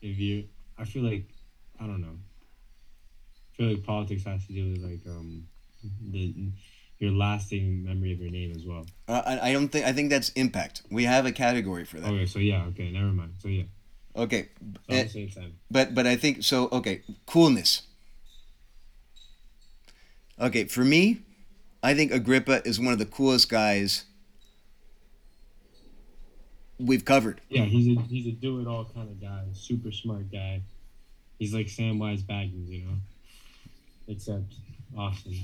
if you, I feel like, I don't know. I feel like politics has to do with like um, the your lasting memory of your name as well. Uh, I, I don't think. I think that's impact. We have a category for that. Okay, so yeah, okay, never mind. So yeah, Okay, so Eh, I'll say ten. but but I think so. Okay, coolness. Okay, for me, I think Agrippa is one of the coolest guys we've covered. Yeah, he's a he's a do it all kind of guy. Super smart guy. He's like Samwise Baggins, you know, except Austin.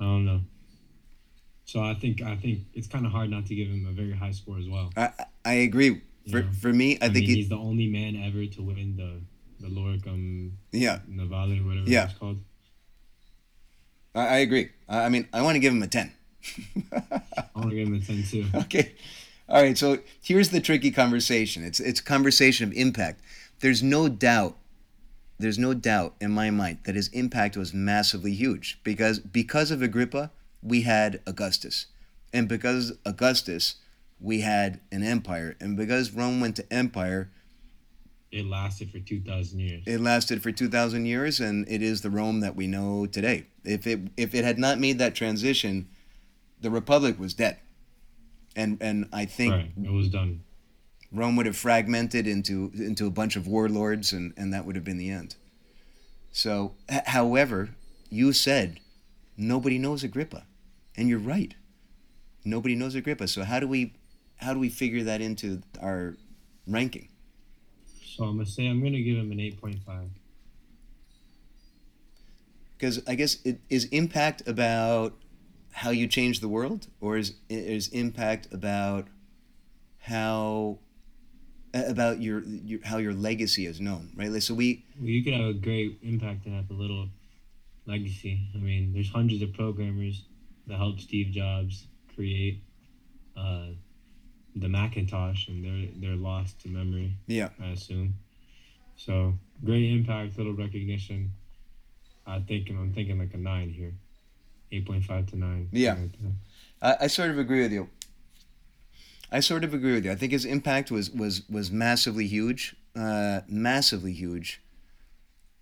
I don't know. So I think I think it's kind of hard not to give him a very high score as well. I I agree. For Yeah. for me, I, I, think mean, he, he's the only man ever to win the the Loricum yeah, Naval or whatever Yeah. it's called. I, I agree. I, I mean, I want to give him a ten. I want to give him a ten too. okay. All right. So here's the tricky conversation. It's it's a conversation of impact. There's no doubt. There's no doubt in my mind that his impact was massively huge because because of Agrippa we had Augustus, and because Augustus we had an empire, and because Rome went to empire, It lasted for two thousand years. it lasted for two thousand years, and it is the Rome that we know today. If it if it had not made that transition, the Republic was dead, and and I think right, it was done. Rome would have fragmented into into a bunch of warlords, and and that would have been the end. So, h- however, you said nobody knows Agrippa, and you're right. Nobody knows Agrippa. So how do we how do we figure that into our ranking? So I'm gonna say I'm gonna give him an eight point five. Because I guess it is impact about how you change the world, or is is impact about how about your, your how your legacy is known, right? Like, so we Well, you could have a great impact and have a little legacy. I mean, there's hundreds of programmers that helped Steve Jobs create uh, the Macintosh, and they're they're lost to memory. Yeah. I assume. So great impact, little recognition. I think I'm thinking like a nine here, eight point five to nine. Yeah. I, I sort of agree with you. I sort of agree with you. I think his impact was was was massively huge, uh, massively huge,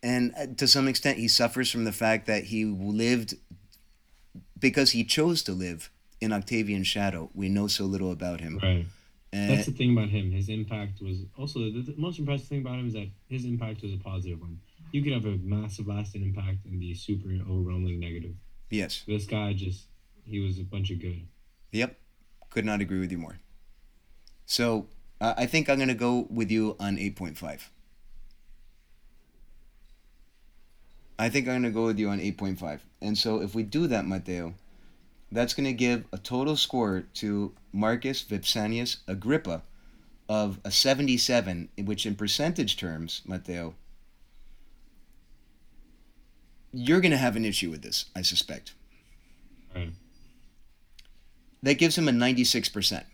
and uh, to some extent, he suffers from the fact that he lived because he chose to live in Octavian's shadow. We know so little about him. Right. And That's the thing about him. His impact was also the, the most impressive thing about him is that his impact was a positive one. You could have a massive lasting impact and be super overwhelmingly negative. yes, This guy just he was a bunch of good. yep, could not agree with you more. So uh, I think I'm gonna go with you on eight point five. I think I'm gonna go with you on eight point five. And so if we do that, Mateo, that's gonna give a total score to Marcus Vipsanius Agrippa of a seventy-seven, which in percentage terms, Mateo, you're gonna have an issue with this, I suspect. Right. That gives him a ninety-six percent.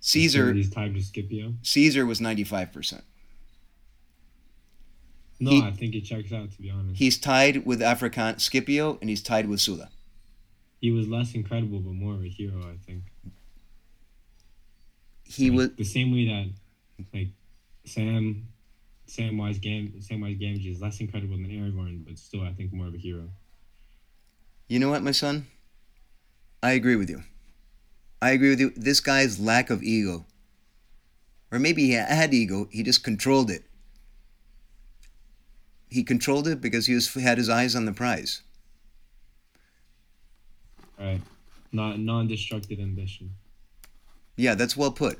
Caesar He's tied to Scipio. Caesar was ninety-five percent. No, He- I think it checks out to be honest. He's tied with African Scipio, and he's tied with Sulla. he was less incredible but more of a hero, I think. He Like, was the same way that like Sam Samwise Gam Samwise Gamgee is less incredible than Aragorn, but still I think more of a hero. You know what, my son? I agree with you. I agree with you. This guy's lack of ego, or maybe he had ego, he just controlled it. He controlled it because he was had his eyes on the prize. Right. Not non-destructive ambition. Yeah, that's well put.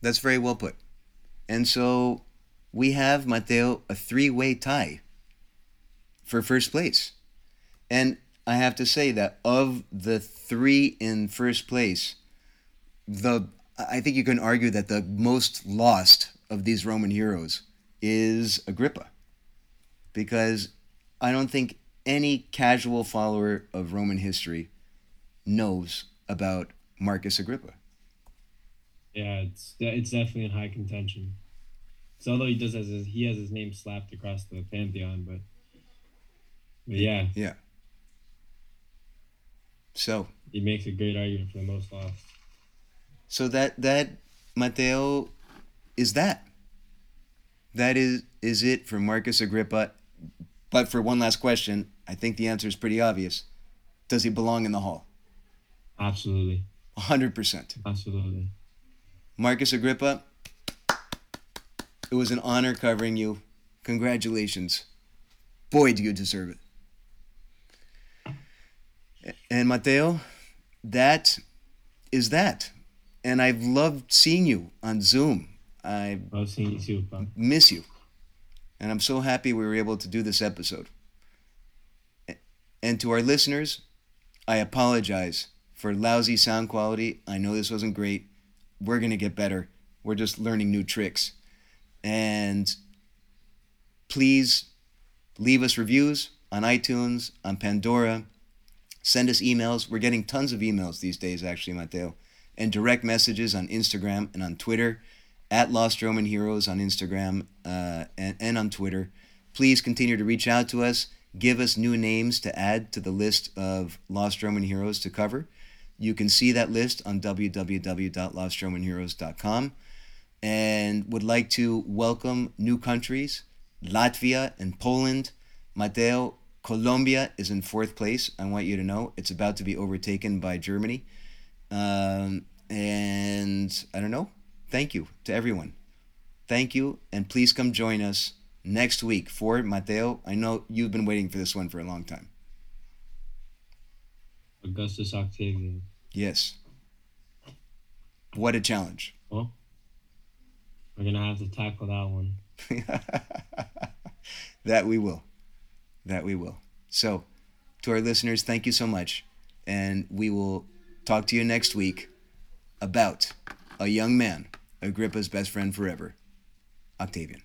That's very well put. And so we have Mateo a three-way tie for first place. And I have to say that of the three in first place, the I think you can argue that the most lost of these Roman heroes is Agrippa. Because I don't think any casual follower of Roman history knows about Marcus Agrippa. Yeah, it's it's definitely in high contention. So although he does has his, he has his name slapped across the pantheon, but, but yeah, So he makes a great argument for the most lost. So that that Mateo is that. That is is it for Marcus Agrippa. But for one last question, I think the answer is pretty obvious. Does he belong in the hall? Absolutely. 100%. Absolutely. Marcus Agrippa, it was an honor covering you. Congratulations. Boy, do you deserve it. And Mateo, that is that. And I've loved seeing you on Zoom. I seeing you too, miss you. And I'm so happy we were able to do this episode. And to our listeners, I apologize for lousy sound quality. I know this wasn't great. We're going to get better. We're just learning new tricks. And please leave us reviews on iTunes, on Pandora. Send us emails. We're getting tons of emails these days, actually, Mateo. And direct messages on Instagram and on Twitter, at Lost Roman Heroes on Instagram uh, and, and on Twitter. Please continue to reach out to us. Give us new names to add to the list of Lost Roman Heroes to cover. You can see that list on www.lostromanheroes.com and would like to welcome new countries Latvia and Poland. Mateo, Colombia is in fourth place. I want you to know it's about to be overtaken by Germany. Um, and I don't know. Thank you to everyone. Thank you, and please come join us next week for Mateo. I know you've been waiting for this one for a long time. Augustus Octavian. Yes. What a challenge. Well, we're going to have to tackle that one. that we will. That we will. So, to our listeners, thank you so much. And we will talk to you next week about a young man, Agrippa's best friend forever, Octavian.